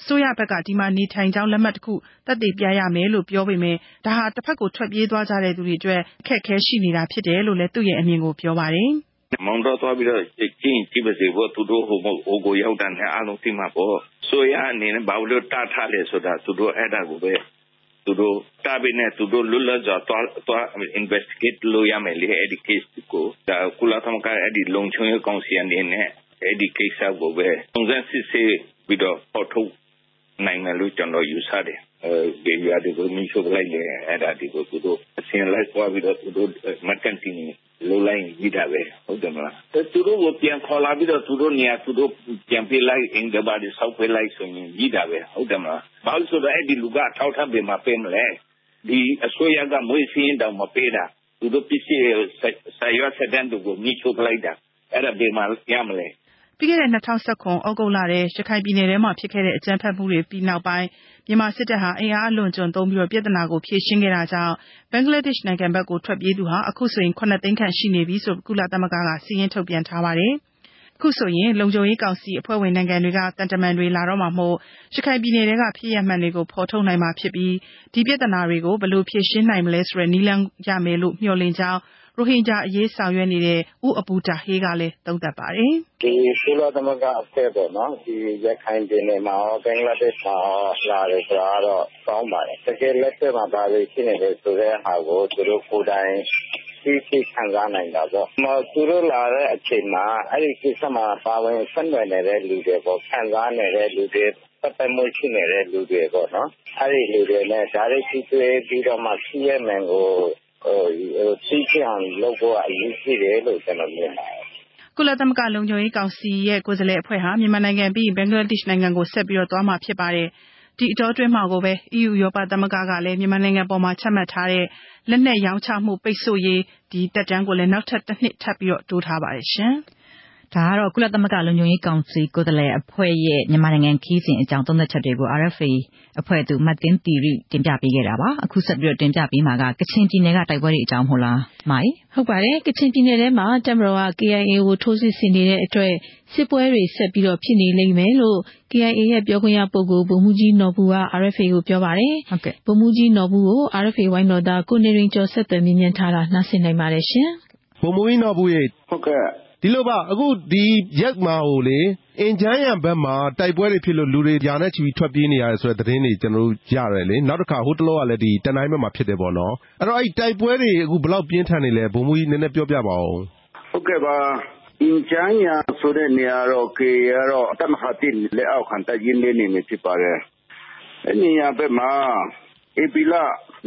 အစိုးရဘက်က ဒီမှာနေထိုင်ကြောင်း လက်မှတ်တခု သက်သေပြရမယ်လို့ ပြောပေမဲ့ဒါဟာတစ်ဖက်ကို ထွက်ပြေးသွားကြတဲ့သူတွေအတွက် အခက်အခဲရှိနေတာဖြစ်တယ်လို့လည်း သူ့ရဲ့အမြင်ကို ပြောပါတယ်။ မောင်တော်သွားပြီးတော့ကျင်းကြည့်ပါစေဘောသူတို့ဟိုမဟိုကိုရောက်တဲ့ အားလုံးသိမှာပေါ့ဆိုရအနေနဲ့ ဘာလို့တားထားလဲဆိုတာ သူတို့အဲ့ဒါကိုပဲ သူတို့တာဘီနဲ့သူတို့လွတ်လပ်စွာသွားသွား investigate လုပ်ရမယ်လေ အဲ့ဒီ case ကိုဒါကုလသမဂ္ဂအဲ့ဒီလုံခြုံရေးကောင်စီအနေနဲ့ အဲ့ဒီကိစ္စကိုပဲ စုံစမ်းစစ်ဆေးပြီးတော့ပေါ်ထုတ်နိုင်မယ်လို့ ကျွန်တော်ယူဆတယ် အဲဒီရဒီကိုမိချုပ်လိုက်လေအဲ့ဒါဒီကို သူတို့ အစင်လိုက်သွားပြီးတော့ သူတို့မကန်တင်လိုလိုက်ပြီးတာပဲ ဟုတ်တယ်မလား သူတို့ကို ပြန်ခေါ်လာပြီးတော့ သူတို့နေရာ သူတို့ ပြန်ပေးလိုက်အင်္ဂဘာဒီဆောက်ပေးလိုက်ဆိုရင် ပြီးတာပဲ ဟုတ်တယ်မလား ဘာလို့ဆိုတော့ အဲ့ဒီလူကထောက်ထပ်ပေးမှာပေးမလဲ ဒီအစိုးရက မွေးစင်းတောင် မပေးတာ သူတို့ပစ္စည်းဆာရွက်ဆက်တန်းတို့ကိုမိချုပ်လိုက်တာ အဲ့ဒါ ဘယ်မှာရမလဲ ပြီးခဲ့တဲ့2019ဩဂုတ်လထဲ ရခိုင်ပြည်နယ်ထဲမှာ ဖြစ်ခဲ့တဲ့ အကြမ်းဖက်မှုတွေပြီးနောက်ပိုင်း မြန်မာစစ်တပ်ဟာ အင်အားအလွန်ကျွံသုံးပြီးတော့ပြဿနာကို ဖြေရှင်းခဲ့တာကြောင့် ဘင်္ဂလားဒေ့ရှ်နိုင်ငံဘက်ကို ထွက်ပြေးသူဟာ အခုဆိုရင်9သိန်းခန့် ရှိနေပြီဆိုကုလသမဂ္ဂကစီရင်ထုတ်ပြန်ထားပါတယ်။အခုဆိုရင် လုံခြုံရေးကောင်စီအဖွဲ့ဝင်နိုင်ငံတွေကတန်တမန်တွေ လာတော့မှမို့ ရခိုင်ပြည်နယ်ကဖြစ်ရမှန်တွေကို ဖော်ထုတ်နိုင်မှာဖြစ်ပြီး ဒီပြဿနာတွေကို ဘယ်လိုဖြေရှင်းနိုင်မလဲဆိုတဲ့ နည်းလမ်းရမယ်လို့ မျှော်လင့်ကြောင်း ရိုဟင်ဂျာအရေးဆောင်ရွက်နေတဲ့ ဦးအပူတာဟေးကလည်း သုံးသပ်ပါတယ်။“ဒီကုလသမဂ္ဂအဖွဲ့ပေါ့နော်။ဒီရခိုင်ပြည်နယ်မှာရော ဘင်္ဂလားဒေ့ရှ်မှာရော လာတယ်ဆိုတာကတော့ ကောင်းပါတယ်။တကယ်လက်တွေ့မှာ ဘာတွေဖြစ်နေတယ်ဆိုတဲ့ဟာကို သူတို့ကိုယ်တိုင် သိရှိခံစားနိုင်တာပေါ့။သူတို့လာတဲ့အချိန်မှာ အဲဒီကိစ္စမှာ ပါဝင်ဆက်နွယ်နေတဲ့လူတွေပေါ့။ခံစားနေတဲ့လူတွေ ပတ်သက်မှုရှိနေတဲ့လူတွေပေါ့နော်။အဲဒီလူတွေနဲ့ တိုက်ရိုက်ထိတွေ့ပြီးတော့မှ ဖြစ်ရပ်မှန်ကို သိရှိအောင်လုပ်ဖို့အရေးကြီးတယ်လို့ ကျနော်မြင်ပါတယ်။”ကုလသမဂ္ဂလုံခြုံရေးကောင်စီရဲ့ ကိုယ်စားလှယ်အဖွဲ့ဟာ မြန်မာနိုင်ငံပြီးရင် ဘင်္ဂလားဒေ့ရှ်နိုင်ငံကို ဆက်ပြီးသွားမှာဖြစ်ပါတယ်။ဒီအတောအတွင်းမှာကိုပဲအီးယူဥရောပသမဂ္ဂကလည်း မြန်မာနိုင်ငံအပေါ် ချမှတ်ထားတဲ့ လက်နက်ရောင်းချမှု ပိတ်ဆို့ရေး သက်တမ်းကိုလည်း နောက်ထပ်တနှစ် ထပ်ပြီး တိုးထားပါတယ်။ ဒါကတော့ ကုလသမဂ္ဂလုံခြုံရေးကောင်စီ ကိုယ်စားလှယ်အဖွဲ့ရဲ့ မြန်မာနိုင်ငံခရီးစဉ်အကြောင်း သုံးသပ်ချက်တွေကို RFA အဖွဲ့သူမတင်တီရီတင်ပြပေးခဲ့တာပါ အခုဆက်ပြီးတော့တင်ပြပေးမှာက ကချင်ပြည်နယ်က တိုက်ပွဲတွေအကြောင်း မဟုတ်လား မိုင် ဟုတ်ပါတယ် ကချင်ပြည်နယ်ထဲမှာ တပ်မတော်က KIA ကို ထိုးစစ်ဆင်နေတဲ့အတွက် စစ်ပွဲတွေ ဆက်ပြီးတော့ဖြစ်နေလိမ့်မယ်လို့ KIA ရဲ့ ပြောခွင့်ရပုဂ္ဂိုလ် ဗိုလ်မှူးကြီးနော်ဘူက RFA ကို ပြောပါတယ်ဟုတ်ကဲ့ဗိုလ်မှူးကြီးနော်ဘူကို RFA ဝိုင်းတော်သား ကိုနေရင်ကျော် ဆက်သွယ်မြင်းမြန်းထားတာနှာစင်နိုင်ပါတယ်ရှင် ဗိုလ်မှူးကြီးနော်ဘူရေ ဟုတ်ကဲ့ ဒီလိုပါအခုဒီရက်မှာဟိုလေအင်ဂျန်းယန်ဘက်မှာတိုက်ပွဲတွေဖြစ်လို့လူတွေယာနဲ့ချီပြီးထွက်ပြေးနေရတယ်ဆိုတဲ့သတင်းတွေကျွန်တော်တို့ရတယ်လေနောက်တစ်ခါဟိုတလောကလည်းဒီတနိုင်းဘက်မှာဖြစ်တယ်ပေါ့နော်အဲ့တော့အဲ့ဒီတိုက်ပွဲတွေအခုဘယ်လောက်ပြင်းထန်နေလဲဗိုလ်မှူးကြီးနည်းနည်းပြောပြပါဦးဟုတ်ကဲ့ပါအင်ချမ်းယာဆိုတဲ့နေရာတော့ကေရတော့တမဟာတင်လက်အောက်ခံတရင်လေးနေနေဖြစ်ပါတယ်အဲ့နေရာဘက်မှာဧပြီလ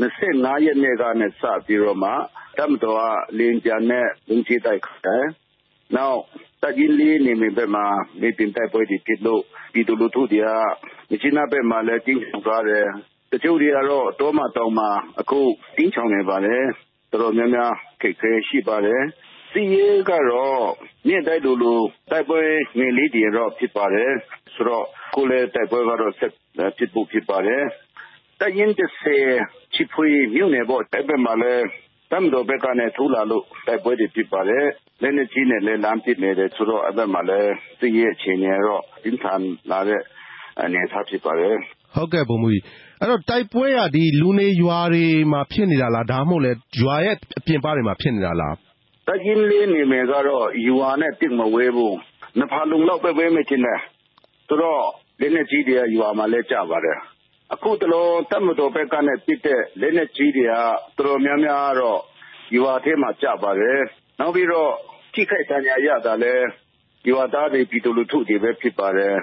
25ရက်နေ့ကနေစပြီးတော့မှတမတော်ကလင်းကြနဲ့လုံချတိုက်ခိုင်း နောက်တရင်လေးနေနေဘက်မှာနေတင်တိုက်ပွဲတွေဖြစ်လို့ဒီလိုလူထုတွေက မြချနာဘက်မှာလည်းတင်းဆောင်သွားတယ် တချို့တွေကတော့ တောမတောင်မှာ အခုတင်းချောင်နေပါတယ် တော်တော်များများခိတ်ခဲရှိပါတယ်စီရေးကတော့မြင့်တိုက်လိုလို တိုက်ပွဲငယ်လေးတွေတော့ ဖြစ်ပါတယ် ဆိုတော့ကိုယ်လည်း တိုက်ပွဲကတော့ ဆက်ဖြစ်ဖို့ဖြစ်ပါတယ်တရင်တစ်ဆယ်ချစ်ဖွေမြို့နယ်ပေါ့တိုက်ပွဲမှာလည်းတမ်တော်ဘက်ကနေထူလာလို့ တိုက်ပွဲတွေဖြစ်ပါတယ် လက်နဲ့ကြီးနဲ့လည်းလမ်းပစ်နေတယ်ဆိုတော့ အဲ့ဘက်မှာလည်းစီရေးအခြေအနေတော့ ပြင်းထန်လာတဲ့ အနေအထားဖြစ်ပါတယ် ဟုတ်ကဲ့ ဗိုလ်မှူးကြီး အဲ့တော့ တိုက်ပွဲကဒီလူနေရွာတွေမှာ ဖြစ်နေတာလား ဒါမှမဟုတ်လေရွာရဲ့အပြင်ပတွေမှာ ဖြစ်နေတာလားတကြီးလေးနေမယ်ကတော့ယူဝါနဲ့တစ်မဝဲဘူး နှစ်ဖာလုံလောက်ပဲပဲမချင်းနဲ့ဆိုတော့ လက်နဲ့ကြီးတွေကယူဝါမှာလဲကြပါတယ် အခုတလုံးတတ်မတော်ဘက်ကနဲ့ပြစ်တဲ့ လက်နဲ့ကြီးတွေက တော်တော်များများတော့ယူဝါထဲမှာကြပါတယ် နောက်ပြီးတော့ ထိခိုက်ဒဏ်ရာရတာလဲယူဝါသားတွေ ပြည်သူလူထုတွေပဲ ဖြစ်ပါတယ်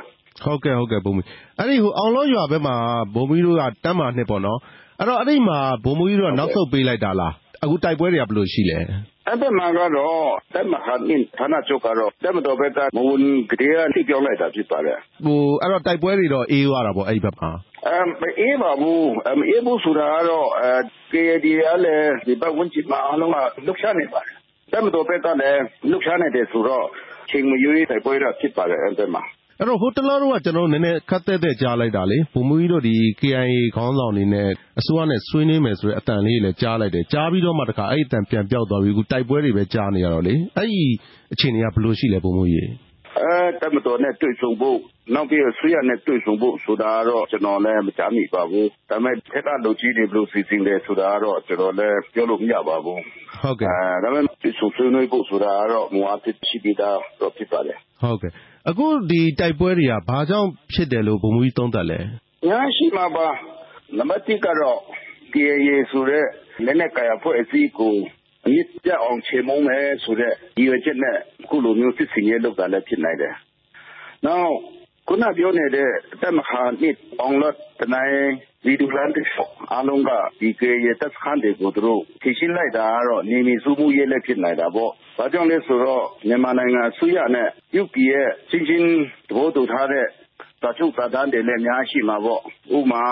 ဟုတ်ကဲ့ ဟုတ်ကဲ့ ဗိုလ်မှူးကြီးအဲ့ဒီဟိုအောင်လောရွာဘက်မှာ ဗိုလ်မှူးကြီးတို့ကတမ်းမာနှစ်ပေါ့နော် အဲ့တော့အဲ့ဒီမှာ ဗိုလ်မှူးကြီးတို့က နောက်ဆုတ်ပေးလိုက်တာလား အခုတိုက်ပွဲတွေက ဘယ်လိုရှိလဲ အဲ့ဘက်မှာကတော့တက်မဟာနင်းဌာနချုပ်ကတော့တက်မတော်ဘက်က မဝန်ကလေးကထိပြောင်းလိုက်တာ ဖြစ်ပါတယ်ဟိုအဲ့တော့ တိုက်ပွဲတွေတော့ အေးသွားတာပေါ့ အဲ့ဒီဘက်မှာအမ်မအေးပါဘူးအမ်အေးဘူးဆိုတာကတော့အဲ KD ကလည်း ဒီဘက်ဝန်ချစ်မှာအလုံးကလုရှားနေပါတယ် တမတော်ဘက်ကလည်းလုရှားနေတယ်ဆိုတော့ချိန်မရွေး တိုက်ပွဲတော့ ဖြစ်ပါတယ် အဲ့ဘက်မှာ အဲ့တော့ ဟိုတလောတော့ကကျွန်တော်တို့ နည်းနည်းခတ်သက်သက်ကြားလိုက်တာလေ ဗိုလ်မှူးကြီးတို့ဒီ KIA ခေါင်းဆောင်တွေနဲ့ အစိုးရနဲ့ ဆွေးနွေးမယ်ဆိုတဲ့အတန်လေးလည်း ကြားလိုက်တယ် ကြားပြီးတော့မှ တခါ အဲ့ဒီအတန်ပြန်ပြောက်သွားပြီး အခုတိုက်ပွဲတွေပဲ ကြားနေရတော့လေ အဲ့ဒီအခြေအနေက ဘယ်လိုရှိလဲ ဗိုလ်မှူးကြီးအဲတမတော်နဲ့ တွေ့ဆုံဖို့ နောက်ပြီးဆွေးရနဲ့ တွေ့ဆုံဖို့ဆိုတာကတော့ ကျွန်တော်လည်း မကြားမိပါဘူး ဒါပေမဲ့ထက်က လူကြီးတွေ ဘယ်လိုစီစဉ်လဲဆိုတာကတော့ ကျွန်တော်လည်း ပြောလို့မရပါဘူးဟုတ်ကဲ့အဲဒါပေမဲ့ တွေ့ဆုံဆွေးနွေးဖို့ဆိုတာကတော့ မူအားဖြင့် ရှိပြီးသားတော့ဖြစ်ပါတယ် ဟုတ်ကဲ့ အခုဒီတိုက်ပွဲတွေက ဘာကြောင့်ဖြစ်တယ်လို့ ဗိုလ်မှူးကြီး သုံးသပ်လဲညာရှိမှာပါ နံပါတ်1ကတော့ KAA ဆိုတဲ့ လက်နက်ကိုင်အဖွဲ့အစည်းကို အမြင့်ပြတ်အောင် ချေမှုန်းမယ်ဆိုတဲ့ဒီရွယ်ချက်နဲ့ အခုလိုမျိုး စစ်စင်ရေးလုပ်တာလည်း ဖြစ်နိုင်တယ်။နောက် ခုနပြောနေတဲ့တက်မဟာနစ်အောင်လတ် တနိုင်ဒီဒူလန်တစ်အားလုံးကဒီ KAA တပ်စခန်းတွေကို သူတို့ထိရှင်းလိုက်တာကတော့နေမီစုမှုရေးလည်း ဖြစ်နိုင်တာပေါ့။ဘာကြောင့်လဲဆိုတော့ မြန်မာနိုင်ငံအစိုးရနဲ့ UP ရဲ့ချင်းချင်း သဘောတူထားတဲ့ စာချုပ်စာတမ်းတွေလည်း အများရှိမှာပေါ့ ဥပမာ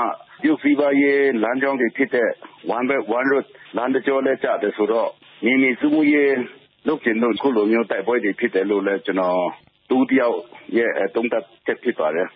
ပြုစီပါရေး လမ်းကြောင်းတွေဖြစ်တဲ့ one belt one road လမ်းတစ်ကြောလည်းကြတယ်ဆိုတော့မြေမြေစုမှုရေးလုပ်ကျင်လို့ခုလိုမျိုး တိုက်ပွဲတွေဖြစ်တယ်လို့လည်း ကျွန် တော်တူတယောက်ရဲ့တုံးတက်ချက် ဖြစ်ပါတယ်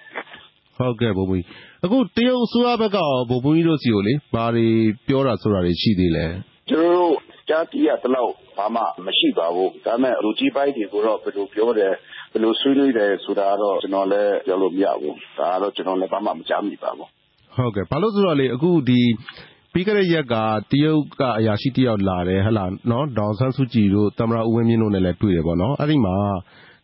ဟုတ်ကဲ့ ဗိုလ်မှူးကြီး အခု တရုတ်အစိုးရဘက်ကရော ဗိုလ်မှူးကြီးတို့စီကိုလေဘာတွေပြောတာဆိုတာတွေ ရှိသေးလဲ ကျွန်တော်တို့ ကြားသိရတလောက် ဘာမှမရှိပါဘူး ဒါပေမဲ့ လူကြီးပိုင်းတွေကိုတော့ ဘယ်လိုပြောတယ် ဘယ်လိုဆွေးနွေးတယ် ဆိုတာတော့ ကျွန်တော်လည်း ပြောလို့မရဘူး ဒါကတော့ ကျွန်တော်လည်း ဘာမှ မကြားမိပါဘူး ဟုတ်ကဲ့ ဘာလို့ဆိုတော့လေ အခုဒီပြီးခဲ့တဲ့ရက်က တရုတ်က အရာရှိတယောက်လာတယ်ဟဟလာနော်ဒေါန်ဆန်းစုကြည်တို့တမရဦးဝင်းမြင့်တို့နဲ့လည်း တွေ့တယ်ပေါ့နော် အဲ့ဒီမှာ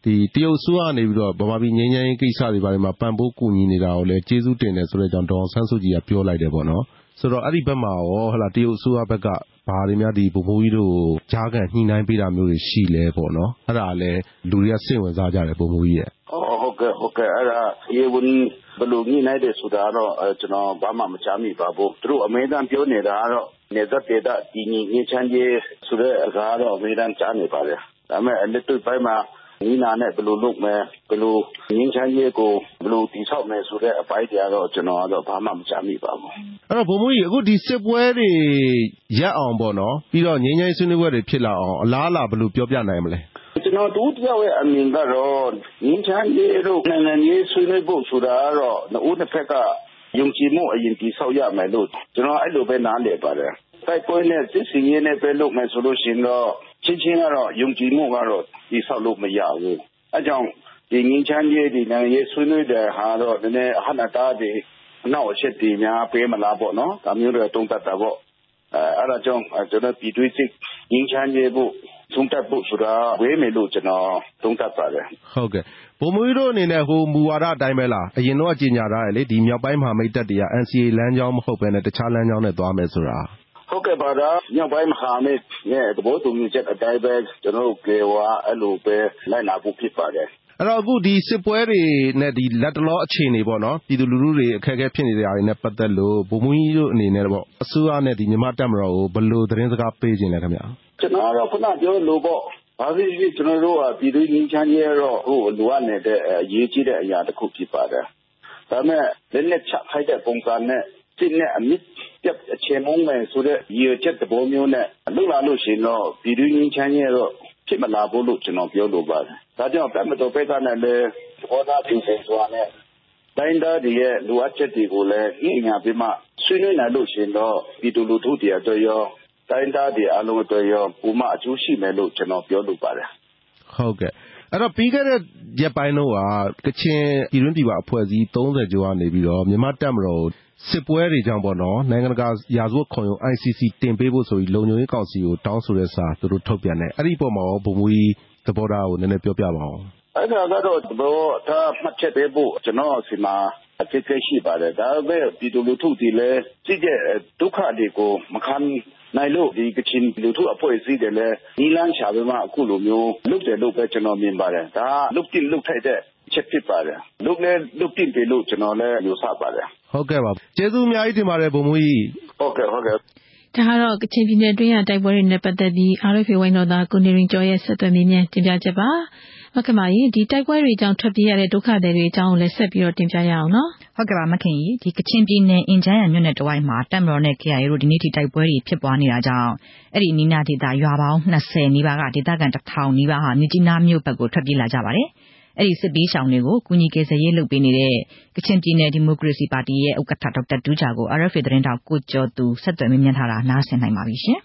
ဒီတရုတ်အစိုးရကနေပြီးတော့ ဗမာပြည်ငြိမ်းချမ်းရေးကိစ္စတွေဘာတွေမှာ ပံ့ပိုးကူညီနေတာကိုလည်း ကျေးဇူးတင်တယ်ဆိုတဲ့အကြောင်း ဒေါန်ဆန်းစုကြည်က ပြောလိုက်တယ်ပေါ့နော် ဆိုတော့ အဲ့ဒီဘက်မှာရောဟလာတရုတ်အစိုးရဘက်က ဘာတွေများဒီဗိုလ်မှူးကြီးတို့ကို ကြားကန်ညှိနှိုင်းပေးတာမျိုးတွေရှိလဲပေါ့နော် အဲ့ဒါလည်း လူတွေက စိတ်ဝင်စားကြတယ် ဗိုလ်မှူးကြီးရဲ့ ဟုတ်ကဲ့ ဟုတ်ကဲ့ အဲ့ဒါရေဝင် ဘယ်လိုညှိနှိုင်းတယ်ဆိုတာတော့အဲကျွန်တော် ဘာမှမကြားမိပါဘူး သူတို့အမေရိကန်ပြောနေတာကတော့နေသက်ဒေတာဒီညီငင်းချမ်းကြီးဆိုတဲ့အကားတော့ အမေရိကန်ကြားနေပါတယ် ဒါပေမဲ့ လက်တွေ့ပိုင်းမှာ နီးနာနဲ့ ဘယ်လိုလုပ်မယ် ဘယ်လိုငင်းချမ်းကြီးကို ဘယ်လိုတည်ဆောက်မယ်ဆိုတဲ့ အပိုင်းတွေကတော့ ကျွန်တော်ကတော့ ဘာမှမကြားမိပါဘူး အဲ့တော့ ဗိုလ်မှူးကြီး အခုဒီစစ်ပွဲတွေရပ်အောင်ပေါ့နော် ပြီးတော့ ငြိမ်းချမ်းရေးဆွေးနွေးပွဲတွေ ဖြစ်လာအောင် အလားအလာ ဘယ်လိုပြောပြနိုင်မလဲ ကျကျွန်တော်တူတယောက်ရဲ့အမြင်ကတော့ငင်းချမ်းရေးတို့ နိုင်ငံရေးဆွေးနွေးဖို့ဆိုတာကတော့ နှစ်ဦးနှစ်ဖက်က ယုံကြည်မှုအရင်တည်ဆောက်ရမယ်လို့ ကျွန်တော်အဲ့လိုပဲ နားလည်ပါတယ် တိုက်ပွဲနဲ့စစ်စင်ရေးနဲ့ပဲ လုပ်မယ်ဆိုလို့ရှိရင်တော့ ချင်းချင်းကတော့ ယုံကြည်မှုကတော့ တည်ဆောက်လို့မရဘူး အဲကြောင့်ဒီငင်းချမ်းရေးဒီနိုင်ငံရေး ဆွေးနွေးတဲ့ဟာတော့ နည်းနည်းအဟနာတာတွေ အနောက်အချက်တွေများ ပေးမလားပေါ့နော် ဒါမျိုးတွေတုံးတတ်တာပေါ့ အဲအဲ့ဒါကြောင့် ကျွန်တော်ပြည်တွင်းစစ်ငင်းချမ်းရေးဖို့သုံးသပ်ဖို့ဆိုတာ ဝေးမယ်လို့ ကျွန်တော် သုံးသပ်ပါတယ် ဟုတ်ကဲ့ ဗိုလ်မှူးကြီးတို့အနေနဲ့ဟိုမူဝါဒအတိုင်းပဲလား အရင်တော့ကြေညာထားတယ်လေဒီမြောက်ပိုင်းမဟာမိတ်တပ်တွေက NCA လမ်းကြောင်းမဟုတ်ဘဲနဲ့ တခြားလမ်းကြောင်းနဲ့ သွားမယ်ဆိုတာ ဟုတ်ကဲ့ပါဒါမြောက်ပိုင်းမဟာမိတ်ရဲ့ သဘောတူညီချက်အတိုင်းပဲ ကျွန်တော်တို့ကေဝါအဲ့လိုပဲ လိုက်လာဖို့ ဖြစ်ပါတယ် အဲ့တော့ အခု ဒီစစ်ပွဲတွေနဲ့ဒီလက်တလောအခြေအနေပေါ့နော် ပြည်သူလူထုတွေ အခက်အခဲဖြစ်နေကြတာတွေနဲ့ ပတ်သက်လို့ ဗိုလ်မှူးကြီးတို့အနေနဲ့ပေါ့ အစိုးရနဲ့ဒီမြန်မာတပ်မတော်ကို ဘယ်လိုသတင်းစကားပေးခြင်းလဲခင်ဗျာကျွန်တော်ကတော့ ခုနပြောလို့ပေါ့ ဘာဖြစ်ဖြစ် ကျွန်တော်တို့က ပြည်သူ့ငြိမ်းချမ်းရေးတော့ဟိုလိုအပ်နေတဲ့ အရေးကြီးတဲ့အရာတစ်ခုဖြစ်ပါတယ် ဒါပေမဲ့ လက်နဲ့ချခိုက်တဲ့ပုံစံနဲ့ စစ်နဲ့အမြင့်ပြတ်အခြေမုန်းမယ်ဆိုတဲ့ ရည်ရွယ်ချက်သဘောမျိုးနဲ့လှုပ်လာလို့ရှိရင်တော့ ပြည်သူ့ငြိမ်းချမ်းရေးတော့ ဖြစ်မလာဘူးလို့ ကျွန်တော်ပြောလိုပါတယ်။ဒါကြောင့် တပ်မတော်ဘက်ကလည်း သဘောထားပြင်ဆင်စွာနဲ့ တိုင်းသားတွေရဲ့ လိုအပ်ချက်တွေကိုလည်း ညှိနှိုင်းပြီးမှ ဆွေးနွေးနိုင်လို့ရှိရင်တော့ ပြည်သူလူထုတွေအတွက်ရော တိုင်းသားတွေ အားလုံးအတွက်ရော ပိုမှ အကျိုးရှိမယ်လို့ ကျွန်တော်ပြောလိုပါတယ်။ဟုတ်ကဲ့ အဲ့တော့ပြီးခဲ့တဲ့ရက်ပိုင်းတော့ကချင်ပြည်တွင်းပြည်ပအဖွဲ့အစည်း30ကျော်ကနေပြီးတော့မြန်မာတပ်မတော်စစ်ပွဲတွေကြောင့်ပေါ့နော်နိုင်ငံတကာရာဇဝတ်ခုံရုံး ICC တင်ပေးဖို့ဆိုပြီးလုံခြုံရေးကောင်စီကိုတောင်းဆိုတဲ့စာသူတို့ထုတ်ပြန်တယ်အဲ့ဒီအပေါ်မှာရောဗိုလ်မှူးကြီးသဘောထားကိုနည်းနည်းပြောပြပါဦးအဲ့ဒါကတော့သဘောထားမှတ်ချက်ပေးဖို့ကျွန်တော်အစီအမအဖြစ်ဖြစ်ရှိပါတယ်ဒါပေမဲ့ပြည်သူလူထုတွေလည်းစိတ်တဲ့ဒုက္ခတွေကိုမခံ နိုင်လို့ ဒီကချင်လူထုအဖွဲ့အစည်းတွေလည်းနီလန်းချပြီးမှ အခုလိုမျိုး လုပ်တယ်လို့ပဲ ကျွန်တော်မြင်ပါတယ် ဒါလုတ်တိလုတ်ထိုက်တဲ့ချက်ဖြစ်ပါတယ် လုတ်လဲလုတ်တိတယ်လို့ ကျွန်တော်လည်း ယူဆပါတယ် ဟုတ်ကဲ့ပါ ကျေးဇူးအများကြီးတင်ပါတယ် ဗိုလ်မှူးကြီး ဟုတ်ကဲ့ ဟုတ်ကဲ့ ဒါကတော့ ကချင်ပြည်နယ်တွင်းရတိုက်ပွဲတွေနဲ့ပတ်သက်ပြီး RFA ဝိုင်းတော်သား ကိုနေရင်ကျော်ရဲ့ ဆက်သွယ်မြင်းတင်ပြချက်ပါ ဟုတ်ကဲ့ပါရင်ဒီတိုက်ပွဲတွေကြောင့်ထွက်ပြေးရတဲ့ဒုက္ခသည်တွေအကြောင်းကိုလည်းဆက်ပြီးတော့တင်ပြရအောင်နော်ဟုတ်ကဲ့ပါမခင်ကြီးဒီကချင်ပြည်နယ်အင်ဂျန်းရံမြို့နယ်တဝိုက်မှာတပ်မတော်နဲ့ KIA တို့ဒီနေ့ထိတိုက်ပွဲတွေဖြစ်ပွားနေတာကြောင့်အဲ့ဒီနီးနားဒေသရွာပေါင်း20နီးပါးကဒေသခံ1000နီးပါးဟာမြကြီးနားမြို့ဘက်ကိုထွက်ပြေးလာကြပါတယ်အဲ့ဒီစစ်ပေးဆောင်တွေကိုကုညီကေစရေးလုပ်ပေးနေတဲ့ကချင်ပြည်နယ်ဒီမိုကရေစီပါတီရဲ့ဥက္ကဋ္ဌဒေါက်တာတူးဂျာကို RFA သတင်းတောက်ကိုကျော်သူဆက်သွယ်မြင်ထားတာနားဆင်နိုင်ပါပြီရှင်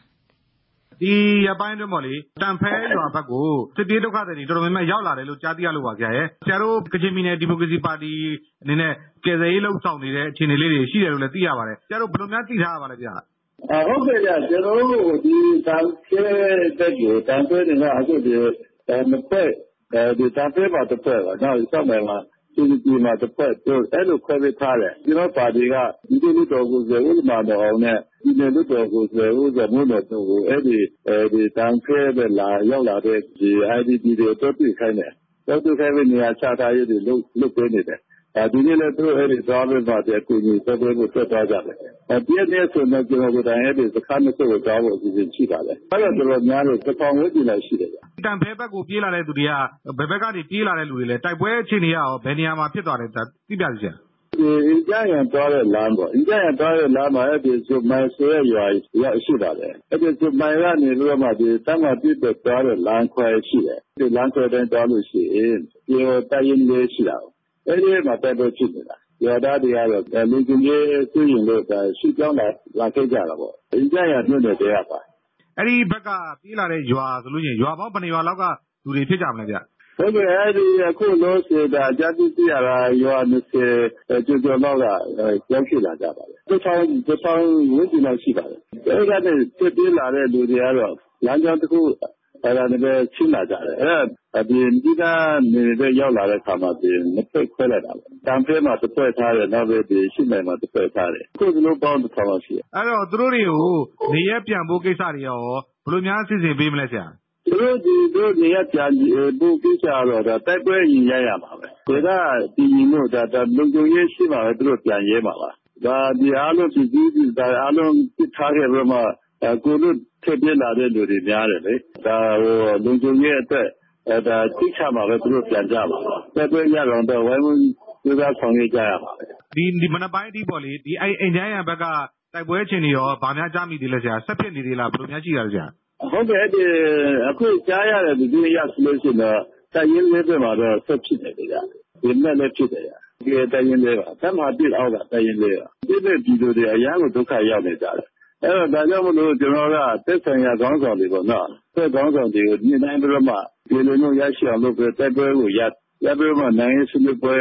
ဒီရပိုင်းတွင်းပေါ့လေ တန်ဖဲရွာဘက်ကို စစ်ပြေးဒုက္ခသည်တွေ တော်တော်များများ ရောက်လာတယ်လို့ ကြားသိရလို့ပါ ဆရာရဲ့ဆရာတို့ ကချင်ပြည်နယ် ဒီမိုကရေစီပါတီအနေနဲ့ ကယ်ဆယ်ရေးလှုပ်ဆောင်နေတဲ့ အခြေအနေလေးတွေ ရှိတယ်လို့လည်း သိရပါတယ် ဆရာတို့ ဘယ်လိုများ သိထားရပါလဲဗျာဟုတ်ကဲ့ဗျ ကျွန်တော်တို့ ဒီတန်ဖဲတက်ကို တန်ဖဲတွေက အခု ဒီ နှစ်ဖက်ဒီတန်ဖဲမှာတစ်ဖက်ပါနောက်ဆောက်မယ်မှာ ဒီဒီမှာ တစ်ဖက်တို့အဲ့လိုခွဲပေးထားတယ် ကျွန်တော်ပါတီကဒီလိုတော်ကိုဇေဝုမာတော်အောင်နဲ့ဒီလိုတော်ကိုဇေဝုဇမုန်းတော်ကို အဲ့ဒီဒီတန်ဖဲပဲလာရောက်လာတဲ့ဒီ IDP တွေတော့တွေ့ခိုင်းတယ်တော့တွေ့ခိုင်းပြီး နေရာချထားရေးတွေ လုပ်လုပ်ပေးနေတယ် ဒီနေ့လည်း သူတို့ အဲ့ဒီ သွားပြီးပါတဲ့အကူအညီဆက်သွယ်ဖို့ဆက်သွားကြတယ်။ပြည့်တဲ့ဆိုတော့ ကျွန်တော်တို့တိုင်းအဲ့ဒီစခန်းတစ်ခုကို သွားဖို့ အစီအစဉ်ရှိပါတယ်။အဲ့တော့တော်တော်များလို့တစ်ပေါင်ဝန်းကျင်လောက်ရှိတယ်။ တန်ဖဲဘက်ကို ပြေးလာတဲ့သူတွေက ဘယ်ဘက်ကနေ ပြေးလာတဲ့လူတွေလဲ တိုက်ပွဲအခြေအနေရော ဘယ်နေရာမှာ ဖြစ်သွားတယ်သိပြစီချင်။ဒီအင်ဂျန်ရန်သွားတဲ့လမ်းပေါ့ အင်ဂျန်ရန်သွားတဲ့လမ်းမှာအဲ့ဒီဇုမိုင်ဆွဲရွာရရှိပါတယ် အဲ့ဒီဇုမိုင်ကနေလို့မှဒီတမ်းမပြည့်တဲ့သွားတဲ့ လမ်းခွဲရှိတယ်ဒီလမ်းခွဲတိုင်းသွားလို့ရှိရင်ဒီတိုင်ရင်လေးရှိတာအဲဒီမှာ တိုက်ပွဲဖြစ်နေတာ ရွာသားတွေကတော့လူကြီးကြီးသိရင်လို့ရှိကြောင်းလာလာခဲ့ကြတာပေါ့ အင်းကြရမြို့နယ်တရားပါ အဲ့ဒီဘက်က ပြေးလာတဲ့ရွာဆိုလို့ရှိရင် ရွာပေါင်း ဘယ်နှရွာလောက်က လူတွေဖြစ်ကြမလဲဗျ ဟုတ်ကဲ့အဲဒီအခုလို့ဆိုတာအကြမ်းသိရတာ ရွာ20ကျော်ကျော်လောက်က ရောက်ရှိလာကြပါတယ်။တစ်ချောင်းတစ်ချောင်းဝန်းကျင်လောက်ရှိပါတယ်။အဲဒီကနေစစ်ပြေးလာတဲ့ လူတွေကတော့ လမ်းကြောင်းတစ်ခု အဲ့ဒါလည်းချင်းလာကြတယ်အဲ့ဒီဒီကနေရောက်လာတဲ့ခါမှာဒီနှစ်ဖက်ခွဲလိုက်တာတန်ဖဲမှာတစ်ဖက်ထားတယ် နောက်ပြီးဒီရှိနိုင်မှာတစ်ဖက်ထားတယ်ခုဒီလိုပေါင်းတစ်ခါမှရှိအဲ့တော့ သူတို့တွေကို နေရပြန်ဖို့ကိစ္စတွေရော ဘယ်လိုများ စီစဉ်ပေးမလဲဆရာ သူတို့ဒီတို့နေရပြန်ဖို့ကိစ္စတော့ဒါတိုက်ပွဲရင်ရရမှာပဲဒါကဒီမျိုးဒါဒါလုံခြုံရေးရှိမှာပဲ သူတို့ပြန်ရဲမှာပါဒါဒီအားလုံးဒီဒီဒါအားလုံးပြထားခဲ့ပြီးမှ ကိုတို့ထည့်ပြလာတဲ့လူတွေများတယ်လေ ဒါဟိုလုံခြုံရေးအတွက်အဲဒါသိချမှာပဲ သူတို့ပြန်ကြပါတက်ပွဲရတော့တော့ ဝိုင်းဝန်းကြိုးစားဆောင်ရွက်ကြရပါပဲဒီဒီမနက်ပိုင်းအထိပေါ့လေဒီအဲအိမ်ချမ်းရံဘက်က တိုက်ပွဲချင်းတွေရောဗာများကြားမိသေးလဲဆရာ ဆက်ဖြစ်နေသေးလား ဘယ်လိုများရှိရလဲဆရာ ဟုတ်ကဲ့အခုကြားရတဲ့သတင်းအရဆိုလို့ရှိရင်တော့ တပ်ရင်းလေးဘက်မှာတော့ ဆက်ဖြစ်နေတယ်ဗျ ဒီမဲ့လည်း ဖြစ်တယ်ဗျဒီတပ်ရင်းလေးပါ တပ်မှာပြစ်အောင်တာတပ်ရင်းလေးပါဒီတဲ့ဒီလိုတွေ အရန်ကို ဒုက္ခရောက်နေကြတယ် အဲ့တော့ ဒါကြောင့်မလို့ ကျွန်တော်ကသက်ဆိုင်ရာ ခေါင်းဆောင်တွေပေါ့နော်သက်ခေါင်းဆောင်တွေကို ညှိနှိုင်းပြီးတော့မှဒီလိုမျိုးရရှိအောင်လုပ်ပြီးတိုက်ပွဲကိုရရပြီးမှ နိုင်ငံရေးဆွေးနွေးပွဲ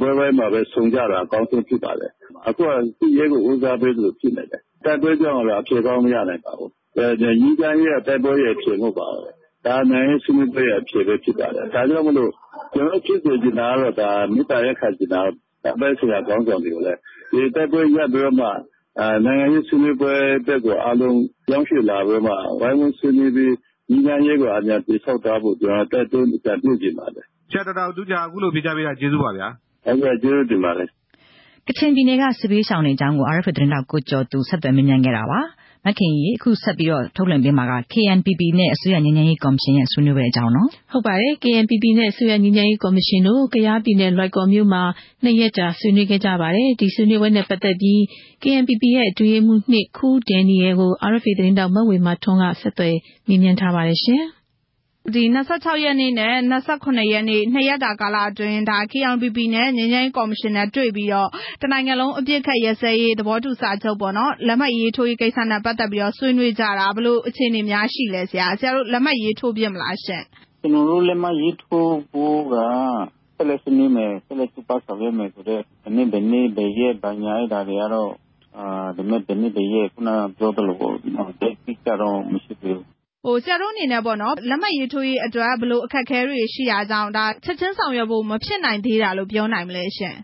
ပွဲပိုင်းမှာပဲ ဆုံကြတာ အကောင်းဆုံးဖြစ်ပါတယ် အခုကသူ့ရဲကို ဦးစားပေးလို့ဖြစ်နေတယ် တိုက်ပွဲကြောင့်လည်းအဖြေကောင်း မရနိုင်ပါဘူးအဲညီကန်းရဲ့တိုက်ပွဲရဲ့ အဖြေမဟုတ်ပါဘူး ဒါ နိုင်ငံဆွေးနွေးပွဲရဲ့ အဖြေပဲ ဖြစ်ပါတယ် ဒါကြောင့်မလို့ ကျွန်တော်ဖြစ်စေချင်တာကတော့ဒါမိသားရဲ့ခါချင်တာအပဲဆရာကောင်းဆောင်တွေကိုလည်း ဒီတိုက်ပွဲရပြီးတော့မှ နိုင်ငံရေးဆွေးနွေးပွဲတက်ကို အားလုံးကြောင်းရွှေ့လာပြီးမှ ဝိုင်းဝန်းဆွေးနွေးပြီးညီကန်းရေးကို အများပြဆောက်ထားဖို့ ကျွန်တော်တက်တွန်းကြပြုချင်ပါတယ် ဆရာတော်တော်ဒုကြားအခုလိုပြကြပေးတာ ကျေးဇူးပါဗျာ ဟုတ်ကဲ့ ကျေးဇူးတင်ပါတယ် ကချင်ပြည်နယ်က စစ်ဘေးရှောင်တွေအကြောင်းကို RFA သတင်းတောက် ကိုကျော်သူ ဆက်သွယ်မေးမြန်းခဲ့တာပါ။ မခင်ကြီးအခုဆက်ပြီးတော့ ထုတ်လွှင့်ပေးမှာက KNPP နဲ့ အစိုးရငြိမ်းချမ်းရေးကော်မရှင်ရဲ့ ဆွေးနွေးပွဲအကြောင်းနော်။ဟုတ်ပါတယ်။ KNPP နဲ့ အစိုးရငြိမ်းချမ်းရေးကော်မရှင်တို့ ကယားပြည်နယ် လွိုင်ကော်မြို့မှာ နှစ်ရက်ကြာ ဆွေးနွေးခဲ့ကြပါတယ်။ဒီဆွေးနွေးပွဲနဲ့ပတ်သက်ပြီး KNPP ရဲ့ အတွင်းရေးမှူး2ခူးဒန်နီယယ်ကို RFA သတင်းတောက် မဝေမာထွန်းက ဆက်သွယ်မေးမြန်းထားပါတယ်ရှင်။ ဒီ26ရက်နေ့နဲ့28ရက်နေ့ နှစ်ရက်တာကာလအတွင်းဒါ KNPP နဲ့ ငြိမ်းချမ်းရေးကော်မရှင်နဲ့ တွေ့ပြီးတော့တနိုင်ငံလုံး အပြစ်ခတ်ရစဲရေး သဘောတူစာချုပ်ပေါ့နော်လက်မှတ်ရေးထိုးရေးကိစ္စနဲ့ ပတ်သက်ပြီးတော့ ဆွေးနွေးကြတာဘလို့အခြေအနေများရှိလဲဆရာ ဆရာတို့ လက်မှတ်ရေးထိုးပြမလားရှင့် ကျွန်တော်တို့ လက်မှတ်ရေးထိုးဖို့က ဆက်လက်ဆွေးနွေးမယ် ဆက်လက်စုပတ်ဆောင်ရွက်မယ်ဆိုတော့ဒီနေ့ဒီနေ့ ဘယ်ရက် ဘာညာအဲ့ဒါတွေကတော့အာဒီနေ့ဒီနေ့ဘယ်ရက် ခုနပြောသလိုပေါ့ဒီကိစ္စတော့ မရှိဘူးဟို ဆရာတို့အနေနဲ့ပေါ့နော်လက်မှတ်ရေးထိုးရေးအတွက်ဘလို့အခက်အခဲတွေရှိရာကြောင့်ဒါချက်ချင်းဆောင်ရွက်ဖို့ မဖြစ်နိုင်သေးတာလို့ ပြောနိုင်မလဲရှင်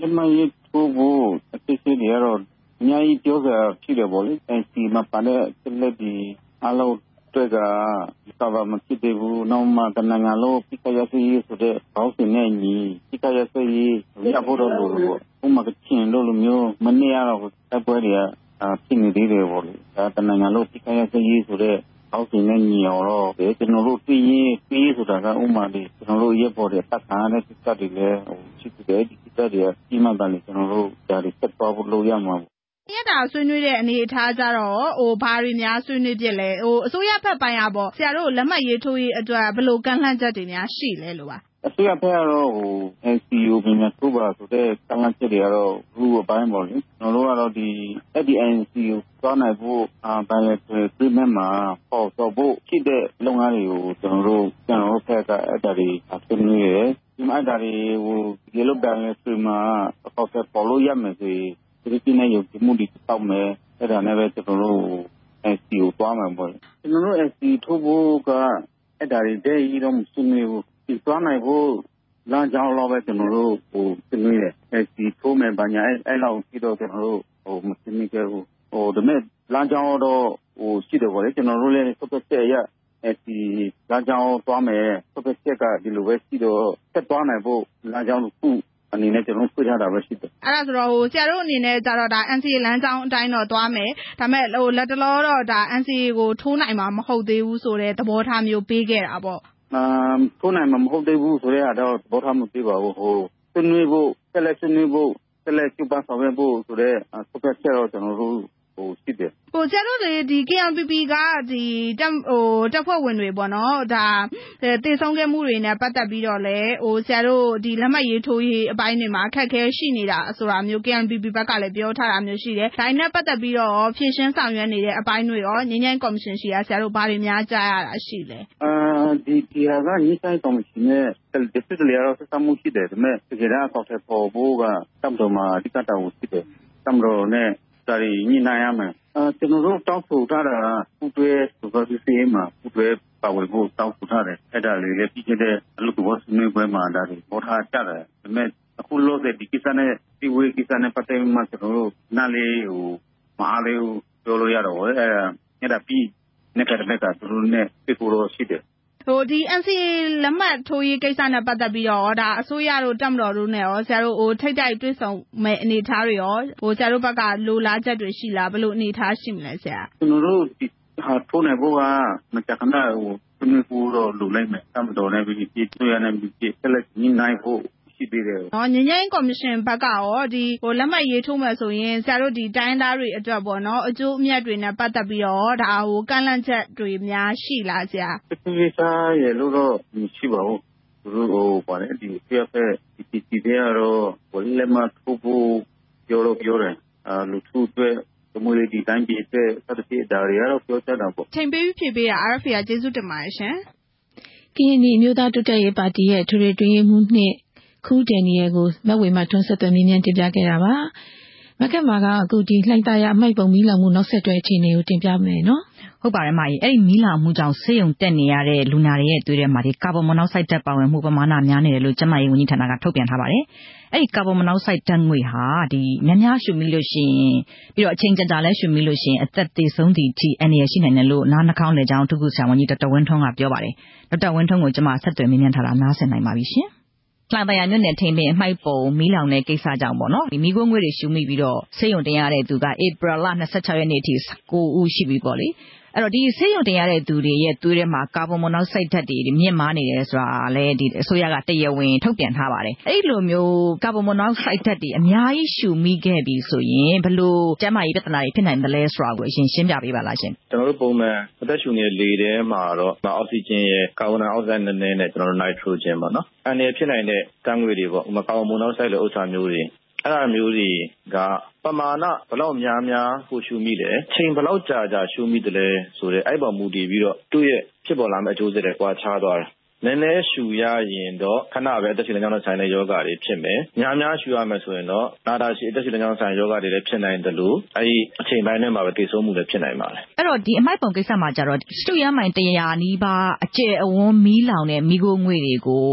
လက်မှတ်ရေးထိုးဖို့အသေးစိတ်တွေကတော့ အများကြီးပြောကြဖြစ်တယ်ပေါ့လေ NC မှာပါတဲ့လက်ဒီအလုံးအတွက်ကသာဘာမဖြစ်သေးဘူး နောက်မှတနင်္ဂနွေလုံးပြကရစီဆိုတဲ့ဘောင်းစင်နဲ့ညီပြကရစီရဖို့တော့လို့ပေါ့ဥမာ ကချင်းလို့လိုမျိုး မနေ့ကတော့ တိုက်ပွဲတွေက ဖြစ်နေသေးတယ်ပေါ့လေဒါတနင်္ဂနွေလုံးပြကရစီဆိုတဲ့ အောက်စီနဲ့ညီအောင်တော့ ကျွန်တော်တို့ပြီးရင်ပြီးဆိုတာကဥမာဒီကျွန်တော်တို့ရက်ပေါ်တဲ့တက်ခံတဲ့စစ်တပ်တွေလည်းဟိုရှိတယ်ဒီစစ်တပ်တွေကြီးမှန်တယ်ကျွန်တော်တို့ ဒါတွေ ဆက်သွားဖို့လုပ်ရမှာရက်တာ ဆွေးနွေးတဲ့အနေအထားကြတော့ဟိုဘာတွေများ ဆွေးနွေးပြလဲဟိုအစိုးရဘက်ပိုင်းอ่ะပေါ့ဆရာတို့လက်မှတ်ရေးထိုးရေးအတွက် ဘယ်လိုကန့်လန့်ချက်တွေများ ရှိလဲလို့ပါ အစိုးရဘက်ကတော့ဟို NCO ပြင်မဲ့ထိုးပါဆိုတဲ့ကန့်လန့်ချက်တွေကတော့ဘူးအပိုင်းပေါ့လေ ကျွန်တော်တို့ကတော့ဒီအဲ့ဒီ NCO သွားနိုင်ဖို့အာ bilateral agreement မှာပေါ်တော့ဖို့ဖြစ်တဲ့ လုပ်ငန်းတွေကို ကျွန်တော်တို့ကျွန်တော်တို့ဘက်က အဲ့ဒါတွေ ဆွေးနွေးရတယ်ဒီမှာအဲ့ဒါတွေဟိုဒီလို bilateral မှာပေါ်ပေါ်လို့ ရမယ်ဆိုရင်ဒီပြင်းနဲ့ ယုံကြည်မှုတွေတောက်မယ် အဲ့ဒါနဲ့ပဲ ကျွန်တော်တို့ NCO သွားမှာပေါ့ကျွန်တော်တို့ NCO ထိုးဖို့က အဲ့ဒါတွေတည်းကြီးတော့ မဆွေးနွေးဘူးဒီ သွားနိုင်ဖို့ လမ်းကြောင်းတော့ပဲ ကျွန်တော်တို့ဟိုဆွေးနွေးတယ်အဲဒီထိုးမယ် ဘာညာ အဲ့အဲ့လောက်ပြီးတော့ ကျွန်တော်တို့ဟိုမဆွေးနွေးခဲ့ဘူးဟိုဒါမဲ့ လမ်းကြောင်းတော့ဟိုရှိတယ်ပေါ့လေကျွန်တော်တို့လည်းဆက်ဆက်ရအဲဒီလမ်းကြောင်းသွားမယ်ဆက်ဆက်က ဒီလိုပဲရှိတော့ ဆက်သွားနိုင်ဖို့ လမ်းကြောင်းတစ်ခုအနေနဲ့ ကျွန်တော်ဖွင့်ထားတာပဲ ရှိတယ်။အဲ့ဒါဆိုတော့ဟိုဆရာတို့အနေနဲ့ကြတော့ဒါ NCA လမ်းကြောင်းအတိုင်းတော့ သွားမယ်။ဒါပေမဲ့ဟိုလက်တလောတော့ဒါ NCA ကို ထိုးနိုင်မှာ မဟုတ်သေးဘူးဆိုတဲ့ သဘောထားမျိုး ပေးခဲ့တာပေါ့။အာ ထိုးနိုင်မှာ မဟုတ်သေးဘူးဆိုတဲ့အားတော့ သဘောထားမပေးပါဘူး။ဟိုဆွေးနွေးဖို့ ဆက်လက်ဆွေးနွေးဖို့ ဆက်လက်ကျူပဆောင်ရွက်ဖို့ဆိုတဲ့ ဆုတ်ချက်တော့ ကျွန်တော်တို့ဟိုရှိတယ်ဟိုဆရာတို့တွေဒီ KNPP ကဒီတက်ဟိုတက်ဖွဲ့ဝင်တွေပေါ့နော်ဒါတည်ဆုံးခဲ့မှုတွေနဲ့ ပတ်သက်ပြီးတော့လဲဟိုဆရာတို့ဒီလက်မှတ်ရေးထိုးရေးအပိုင်းတွေမှာ အခက်အခဲရှိနေတာဆိုတာမျိုး KNPP ဘက်ကလည်း ပြောထားတာမျိုးရှိတယ် ဒါနဲ့ ပတ်သက်ပြီးတော့ဖြည့်ရှင်းဆောင်ရွက်နေတဲ့အပိုင်းတွေရောငင်းငင်းကော်မရှင်ရှိရဆရာတို့ ဘာတွေများကြားရတာရှိလဲအာ ဒီဒီဟာကငင်းငင်းကော်မရှင်နဲ့ဒီစစ်တွေရောဆက်ဆံမှုရှိတယ် ဒါပေမဲ့ တကယ်တော့ဆောက်တဲ့ပေါ်ဖို့ကတမ်တော်မှာ အဓိကတာဝန်ရှိတယ်တမ်တော်နဲ့ ဒါတွေညှိနှိုင်းရမယ်။ကျွန်တော်တို့ တောင်းဆိုထားတာက ပူးတွဲ supervisory မှာ ပူးတွဲပါဝင်ဖို့ တောင်းဆိုထားတယ်။အဲ့ဒါလေးလည်း ပြီးခဲ့တဲ့ အလုပ်သဘောဆွေးနွေးပွဲမှာ ဒါတွေပေါ်ထားကြတယ်။ဒါပေမဲ့ အခုလို့တဲ့ဒီကိစ္စနဲ့ဒီဝေးကိစ္စနဲ့ ပတ်သက်မှ ကျွန်တော်တို့ နားလေးဟိုမအားလေးပြောလို့ရတော့အဲ့ဒါအဲ့ဒါပြီးနေ့ကတည်းကသူတို့နဲ့ပြဖို့တော့ရှိတယ်ဟိုဒီ NCA လက်မှတ်ထိုးရေးကိစ္စနဲ့ ပတ်သက်ပြီးတော့ဒါအစိုးရတို့တက်မတော်တို့နဲ့ရော ဆရာတို့ဟိုထိတ်တိုက်တွေ့ဆုံမဲ့အနေအထားတွေရောဟိုဆရာတို့ဘက်က လိုလားချက်တွေ ရှိလား ဘယ်လိုအနေအထား ရှိမလဲ ဆရာ ကျွန်တော်တို့ ဒီဟာထိုးနိုင်ဖို့က မကြခဏဟိုသူမျိုးကိုတော့ လိုလိုက်မယ်တက်မတော်နဲ့ပြီးပြည့်တွေ့ရတဲ့ပြည့်ဆက်လက်ညှိနှိုင်းဖို့ ရှိသေးတယ်။ငြိမ်းချမ်းရေးကော်မရှင်ဘက်ကရော လက်မှတ်ရေးထိုးမယ်ဆိုရင် ဆရာတို့ တိုင်းရင်းသားတွေအတွက် အကျိုးအမြတ်တွေနဲ့ ပတ်သက်ပြီးတော့ ကမ်းလှမ်းချက်တွေများ ရှိလားဆရာ။စစ်ဆေးရေးထားတယ်လို့တော့ မရှိပါဘူး။သူတို့အစိုးရဘက် DPP ထဲကတော့ လက်မှတ်ထိုးဖို့ ပြောတော့ပြောတယ်။လူထုအတွက် သို့မဟုတ် တိုင်းပြည်အတွက် စသဖြင့် ဒါတွေကတော့ ပြောကြတာပေါ့။အချိန်ပေးပြီး ဖြေပေးတာ RFA က ကျေးဇူးတင်ပါတယ်ရှင်။ကရင်နီအမျိုးသားတိုးတက်ရေးပါတီရဲ့ အထွေထွေအတွင်းရေးမှူး(၂) Cool Daniel ကိုမဝေမထွန်းဆက်သွယ်မြင်းမြန်တင်ပြခဲ့တာပါ။မကက်မာကအခုဒီလှိုက်သားရအမိုက်ပုံမီးလောင်မှုနောက်ဆက်တွဲအခြေအနေကိုတင်ပြမယ်နော်။ဟုတ်ပါတယ်မကြီးအဲ့ဒီမီးလောင်မှုကြောင့်ဆေးရုံတက်နေရတဲ့လူနာတွေရဲ့သွေးထဲမှာဒီကာဗွန်မိုနောက်ဆိုက်ဓာတ်ပါဝင်မှုပမာဏများနေတယ်လို့ကျန်းမာရေးဝန်ကြီးဌာနကထုတ်ပြန်ထားပါတယ်။အဲ့ဒီကာဗွန်မိုနောက်ဆိုက်ဓာတ်ငွေဟာဒီများများရှုမိလို့ရှိရင်ပြီးတော့အချိန်ကြာကြာလဲရှုမိလို့ရှိရင်အသက်သေဆုံးသည့်အထိအနေရရှိနိုင်တယ်လို့နားနှာခေါင်းလက်ချောင်းဒုက္ခဆရာဝန်ကြီးဒေါက်တာဝင်းထွန်းကပြောပါတယ်။ဒေါက်တာဝင်းထွန်းကိုကျမဆက်သွယ်မေးမြန်းထားတာနားဆင်နိုင်ပါပြီရှင်။ လှိုင်သာယာမြို့နယ်ထိန်ပင်အမှိုက်ပုံမီးလောင်တဲ့ကိစ္စကြောင့်ပေါ့နော် မီးခိုးငွေ့တွေရှုမိပြီးတော့ ဆေးရုံတင်ရတဲ့သူက ဧပြီလ ၂၆ ရက်နေ့အထိ ၉ ဦးရှိပြီပေါ့လေ။ အဲဒီတော့ ဒီဆေးရုံတင်ရတဲ့သူတွေရဲ့သွေးထဲမှာ ကာဗွန်မိုနောက်ဆိုဒ်ဓါတ်တွေ မြင့်မားနေတယ်ဆိုတာလည်း အစိုးရက တရားဝင်ထုတ်ပြန်ထားပါတယ်။အဲဒီလိုမျိုး ကာဗွန်မိုနောက်ဆိုဒ်ဓါတ်တွေ အများကြီးရှုမိခဲ့ပြီဆိုရင် ဘယ်လိုကျန်းမာရေးပြဿနာတွေ ဖြစ်နိုင်သလဲဆိုတာကို အရင်ရှင်းပြပေးပါလားရှင်။ကျနော်တို့ ပုံမှန်အသက်ရှုနေတဲ့လေထဲမှာတော့ အောက်ဆီဂျင်ရယ် ကာဗွန်ဒိုင်အောက်ဆိုဒ်နည်းနည်းနဲ့ နိုက်ထရိုဂျင်ပေါ့နော် အန္တရာယ်ဖြစ်နိုင်တဲ့ဓါတ်ငွေ့တွေပေါ့ကာဗွန်မိုနောက်ဆိုဒ်လို ဥစ္စာမျိုးတွေ အဲဒါမျိုးတွေက ပမာဏ ဘယ်လောက်များများကိုရှုမိလဲ အချိန်ဘယ်လောက်ကြာကြာ ရှုမိသလဲဆိုတဲ့ အဲဒီအပေါ် မူတည်ပြီးတော့ သူ့ရဲ့ ဖြစ်ပေါ်လာမယ့် အကျိုးဆက်တွေကွာခြားသွားတယ်။ နည်းနည်းရှုရရင်တော့ ခဏပဲ အသက်ရှုလမ်းကြောင်းနဲ့ဆိုင်တဲ့ ရောဂါတွေဖြစ်မယ်။များများရှုရမယ်ဆိုရင်တော့ နာတာရှည် အသက်ရှုလမ်းကြောင်းဆိုင်ရာ ရောဂါတွေလည်း ဖြစ်နိုင်သလို အဲဒီအချိန်ပိုင်းအတွင်းမှာပဲ သေဆုံးမှုလည်း ဖြစ်နိုင်ပါတယ်။အဲဒီတော့ ဒီအမှိုက်ပုံကိစ္စမှာကျတော့ စတုရန်းမိုင်၁၀၀နီးပါး အကျယ်အဝန်း မီးလောင်တဲ့ မီးခိုးငွေ့တွေကို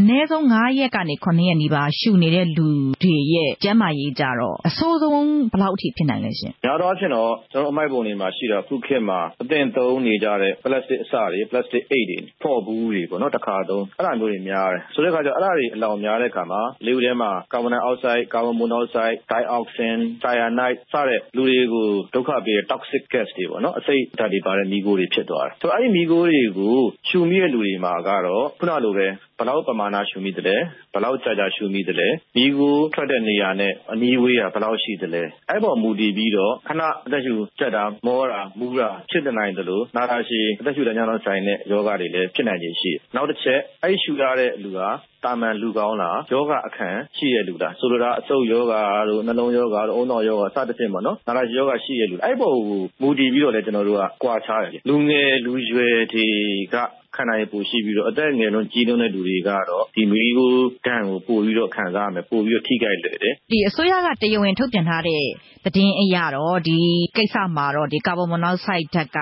အနည်းဆုံး၅ရက်ကနေ၇ရက်နီးပါး ရှုနေတဲ့လူတွေရဲ့ ကျန်းမာရေးကျတော့ အဆိုးဆုံး ဘယ်လောက်အထိ ဖြစ်နိုင်သလဲရှင်။များသောအားဖြင့်တော့ ကျနော်တို့ အမှိုက်ပုံတွေမှာရှိတာ အခုခေတ်မှာ အသင့်သုံးနေကြတဲ့ ပလတ်စတစ်အစတွေ ပလတ်စတစ်အိတ်တွေ ဖော့ဘူးတွေပေါ့နော် တခါသုံး အဲဒါမျိုးတွေများတယ် ဆိုတဲ့အခါကျတော့ အဲဒါတွေ အလောင်များတဲ့အခါမှာ လေထုထဲမှာ ကာဗွန်ဒိုင်အောက်ဆိုဒ်ကာဗွန်မိုနောက်ဆိုဒ်ဒိုင်အောက်ဆင်းဆိုင်ယာနိုက် စတဲ့ လူတွေကို ဒုက္ခပေးတဲ့ toxic gas တွေပေါ့နော် အဆိပ်ဓါတ်တွေပါတဲ့ မီးခိုးတွေဖြစ်သွားတယ် ဆိုတော့ အဲဒီမီးခိုးတွေကို ရှုမိတဲ့လူတွေမှာကတော့ ခုနလိုပဲ ဘယ်လောက်ပမာဏ ရှုမိသလဲ ဘယ်လောက်ကြာကြာ ရှုမိသလဲ မီးခိုးထွက်တဲ့နေရာနဲ့ အနီးဝေးက ဘယ်လောက်ရှိသလဲ အဲဒီအပေါ် မူတည်ပြီးတော့ ခဏအသက်ရှုကြပ်တာ မောတာ မူးတာ ဖြစ်နိုင်သလို နာတာရှည် အသက်ရှုလမ်းကြောင်းနဲ့ဆိုင်တဲ့ ရောဂါတွေလည်း ဖြစ်နိုင်ခြေရှိတယ်။နောက်တချက် အဲဒီရှုရတဲ့လူဟာ သာမန်လူကောင်းလား ရောဂါအခံရှိတဲ့လူလား ဆိုလိုတာအဆုတ်ရောဂါတို့ နှလုံးရောဂါတို့ ဦးနှောက်ရောဂါ စသဖြင့်ပေါ့နော်နာတာရှည်ရောဂါရှိတဲ့လူ အဲဒီအပေါ်ကိုမူတည်ပြီးတော့လည်း ကျနော်တို့က ကွာခြားတယ်။လူငယ်လူရွယ်တွေက ခံနိုင်ရည်ပိုရှိပြီးတော့ အသက်ငယ်လွန်းကြီးလွန်းတဲ့လူတွေကတော့ ဒီမီးခိုးဒဏ်ကို ပိုပြီးတော့ ခံစားရမယ် ပိုပြီးတော့ ထိခိုက်လွယ်တယ်။ဒီအစိုးရက တရားဝင်ထုတ်ပြန်ထားတဲ့ သတင်းအရတော့ ဒီကိစ္စမှာတော့ ကာဗွန်မိုနောက်ဆိုဒ်ဓါတ်က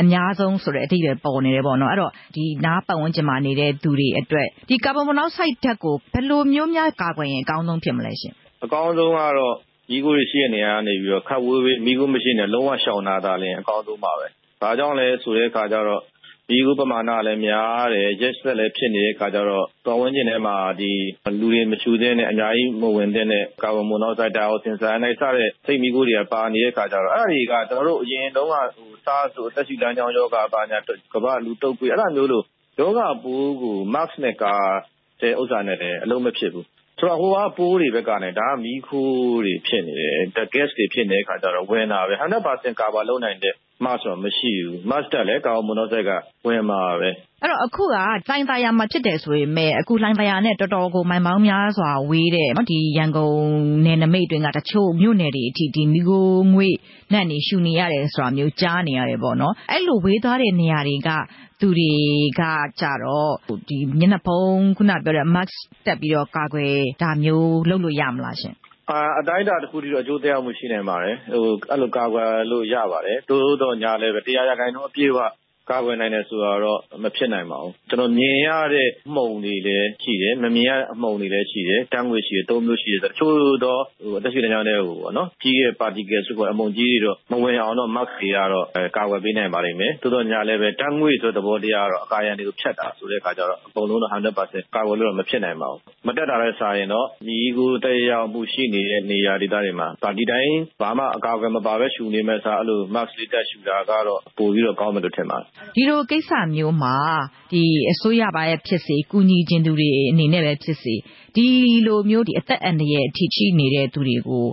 အများဆုံးဆိုတဲ့ အဓိပ္ပါယ်ပေါ်နေတယ်ပေါ့နော် အဲဒီတော့ ဒီနားပတ်ဝန်းကျင်မှာနေတဲ့သူတွေအတွက် ဒီကာဗွန်မိုနောက်ဆိုဒ်ဓါတ်ကို ဘယ်လိုမျိုးများ ကာကွယ်ရင် အကောင်းဆုံးဖြစ်မလဲရှင်။အကောင်းဆုံးကတော့ မီးခိုးတွေရှိတဲ့နေရာကနေပြီးတော့ ခပ်ဝေးဝေး မီးခိုးမရှိတဲ့နေရာ လုံးဝရှောင်တာသာလျှင် အကောင်းဆုံးပါပဲ။ဘာကြောင့်လဲဆိုတဲ့အခါကျတော့ မီးခိုးပမာဏလည်း များတယ် ရက်စက်လည်း ဖြစ်နေတဲ့အခါကျတော့ ပတ်ဝန်းကျင်ထဲမှာဒီလူတွေမရှုသင့်တဲ့ အများကြီးမဝင်သင့်တဲ့ ကာဗွန်မိုနောက်ဆိုဒ် ဒိုင်အောက်ဆင်းဆိုင်ယာနိုက် စတဲ့ဆိတ်မီးခိုးတွေက ပါနေတဲ့အခါကျတော့ အဲဒါတွေက ကျနော်တို့ အရင်တုန်းက SARS တို့ အသက်ရှုလမ်းကြောင်းရောဂါဘာညာကမ္ဘာ့လူတုပ်ကွေး အဲဒါမျိုးလို ရောဂါပိုးကို Mask နဲ့ ကာတဲ့ဥစ္စာနဲ့လည်း အလုပ်မဖြစ်ဘူး။ဆိုတော့ ဟိုက ပိုးတွေဘက်ကနေဒါက မီးခိုးတွေဖြစ်နေတယ်။ gas တွေ ဖြစ်နေတဲ့အခါကျတော့ ဝင်တာပဲ 100% cover လုပ်နိုင်တဲ့ Mask တော့ မရှိဘူး။ Mask တပ်လည်း ကာဗွန်မိုနောက်ဆိုဒ်က ဝင်မှာပဲ။အဲဒီတော့ အခုက လှိုင်သာယာမှာ ဖြစ်တယ်ဆိုပေမယ့် အခုလှိုင်သာယာနဲ့ တော်တော်ကို မိုင်ပေါင်းများစွာဝေးတဲ့ဒီရန်ကုန်နယ်နမိတ်အတွင်းက တချို့မြို့နယ်တွေအထိဒီမီးခိုးငွေ့ဓါတ်တွေ ရှုနေရတယ်ဆိုတာမျိုး ကြားနေရတယ်ပေါ့နော်။အဲဒီလို ဝေးသွားတဲ့နေရာတွေက သူတွေကကျတော့ဒီမျက်နှာဖုံးခုနပြောတဲ့ Mask တပ်ပြီးတော့ ကာကွယ်တာမျိုး လုပ်လို့ရမလားရှင့်။ အတိုင်းအတာတခုထိတော့ အကျိုးသက်ရောက်မှု ရှိနိုင်ပါတယ်။အဲဒီလို ကာကွယ်လို့ရပါတယ်။သို့သော်ငြားလည်းပဲ ၁၀၀ ရာခိုင်နှုန်း အပြည့်အဝ ကာကွယ်နိုင်တယ်ဆိုတာတော့ မဖြစ်နိုင်ပါဘူး။ကျနော်မြင်ရတဲ့ အမှုန်တွေလည်းရှိတယ် မမြင်ရတဲ့ အမှုန်တွေလည်းရှိတယ် ဓါတ်ငွေ့ရှိတယ် သုံးမျိုးရှိတယ် တချို့သော အသက်ရှုလမ်းကြောင်းထဲကိုပေါ့နော်ကြီးတဲ့ Particles အမှုန်ကြီးတွေတော့ မဝင်အောင်တော့ Mask တွေကတော့ ကာကွယ်ပေးနိုင်ပါလိမ့်မယ်။သို့သော်ငြားလည်းပဲ ဓါတ်ငွေ့ဆိုတဲ့ သဘောတရားကတော့ အကာအရံတွေကို ဖြတ်တာဆိုတဲ့အခါကျတော့ အကုန်လုံးတော့ 100%ကာကွယ်လို့တော့ မဖြစ်နိုင်ပါဘူး။မတတ်တာထက်စာရင်တော့မီးခိုးသက်ရောက်မှု ရှိနေတဲ့ နေရာဒေသတွေမှာ ဒီအတိုင်း ဘာမှအကာအကွယ်မပါပဲရှုနေမယ့်အစား အဲလို Mask လေးတပ်ရှုတာကတော့ ပိုပြီးတော့ ကောင်းမယ်လို့ ထင်ပါတယ်ဒီလိုကိစ္စမျိုးမှာ အစိုးရပိုင်းဖြစ်စေ ကူညီချင်သူတွေအနေနဲ့ပဲဖြစ်စေ ဒီလိုမျိုး အသက်အန္တရာယ်အထိ ရှိနေတဲ့သူတွေကို